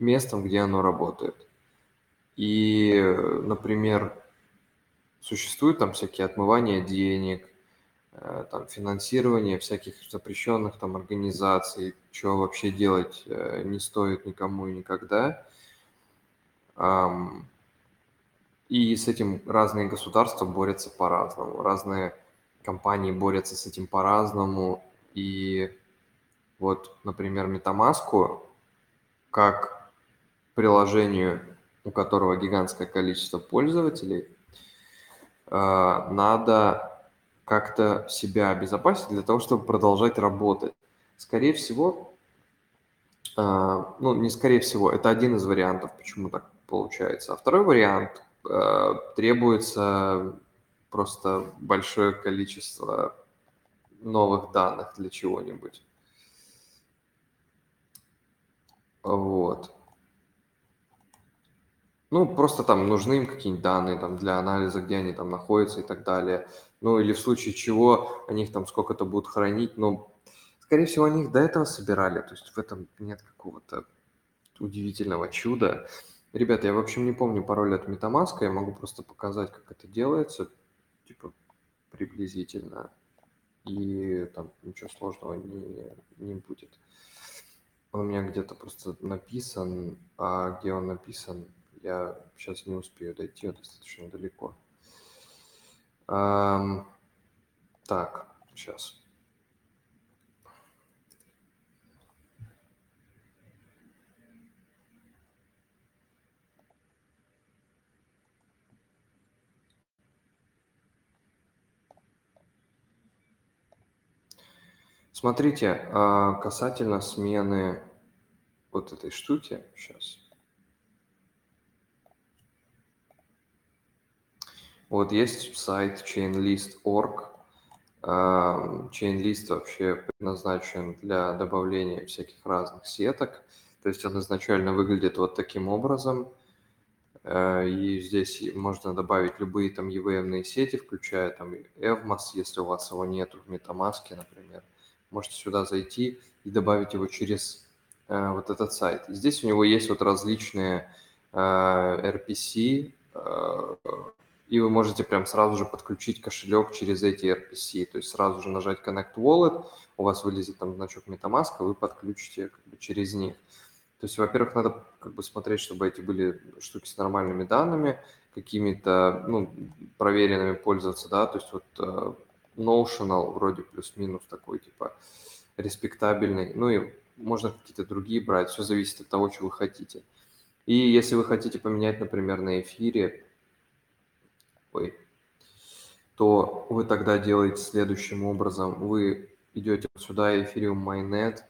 местом, где оно работает. И, например, Существуют там всякие отмывания денег, э, там финансирование всяких запрещенных там организаций, что вообще делать э, не стоит никому и никогда. И с этим разные государства борются по-разному, разные компании борются с этим по-разному. И вот, например, MetaMask, как приложению, у которого гигантское количество пользователей – надо как-то себя обезопасить для того, чтобы продолжать работать. Скорее всего, а, ну, не скорее всего, это один из вариантов, почему так получается. А второй вариант а, требуется просто большое количество новых данных для чего-нибудь. Вот. Ну, просто там нужны им какие-нибудь данные там, для анализа, где они там находятся и так далее. Ну, или в случае чего они их там сколько-то будут хранить. Но, скорее всего, они их до этого собирали. То есть в этом нет какого-то удивительного чуда. Ребята, я, в общем, не помню пароль от MetaMask. Я могу просто показать, как это делается. Типа приблизительно. И там ничего сложного не, не будет. Он у меня где-то просто написан, а где он написан, я сейчас не успею дойти, достаточно далеко. Так, сейчас. Смотрите, а, касательно смены вот этой штуки, сейчас. Вот есть сайт chainlist.org. А, chainlist вообще предназначен для добавления всяких разных сеток. То есть он изначально выглядит вот таким образом. А, и здесь можно добавить любые там EVM сети, включая там Evmos, если у вас его нет в MetaMask, например можете сюда зайти и добавить его через э, вот этот сайт. Здесь у него есть вот различные э, RPC, э, и вы можете прям сразу же подключить кошелек через эти RPC, то есть сразу же нажать Connect Wallet, у вас вылезет там значок MetaMask, вы подключите как бы, через них. То есть, во-первых, надо как бы смотреть, чтобы эти были штуки с нормальными данными, какими-то, ну, проверенными пользоваться, да, то есть вот э, Notional вроде плюс-минус такой, типа, респектабельный. Ну и можно какие-то другие брать, все зависит от того, что вы хотите. И если вы хотите поменять, например, на эфире, ой, то вы тогда делаете следующим образом. Вы идете сюда, Ethereum Mainnet,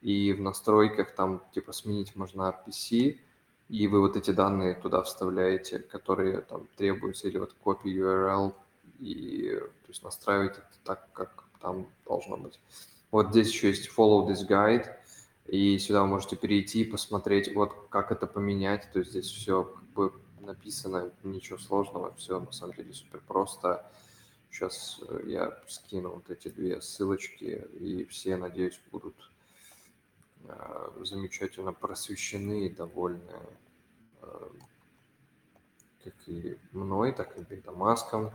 и в настройках там типа сменить можно RPC, и вы вот эти данные туда вставляете, которые там требуются, или вот копию URL и то есть настраивать это так, как там должно быть. Вот здесь еще есть follow this guide, и сюда вы можете перейти и посмотреть, вот как это поменять. То есть здесь все как бы написано, ничего сложного, все на самом деле супер просто. Сейчас э, я скину вот эти две ссылочки, и все, надеюсь, будут э, замечательно просвещены и довольны э, как и мной, так и Бетамаском.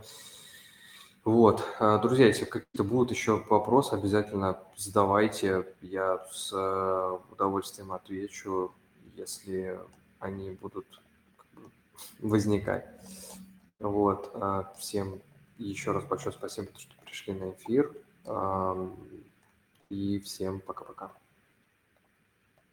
Вот, а, друзья, если какие-то будут еще вопросы, обязательно задавайте. Я с удовольствием отвечу, если они будут возникать. Вот, а, всем еще раз большое спасибо, что пришли на эфир. И всем пока-пока.